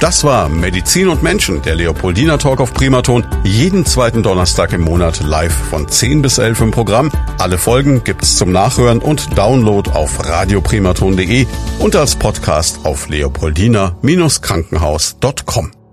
[SPEAKER 1] Das war Medizin und Menschen, der Leopoldina Talk auf Primaton. Jeden zweiten Donnerstag im Monat live von 10 bis 11 im Programm. Alle Folgen gibt's zum Nachhören und Download auf radioprimaton.de und als Podcast auf leopoldina-krankenhaus.com.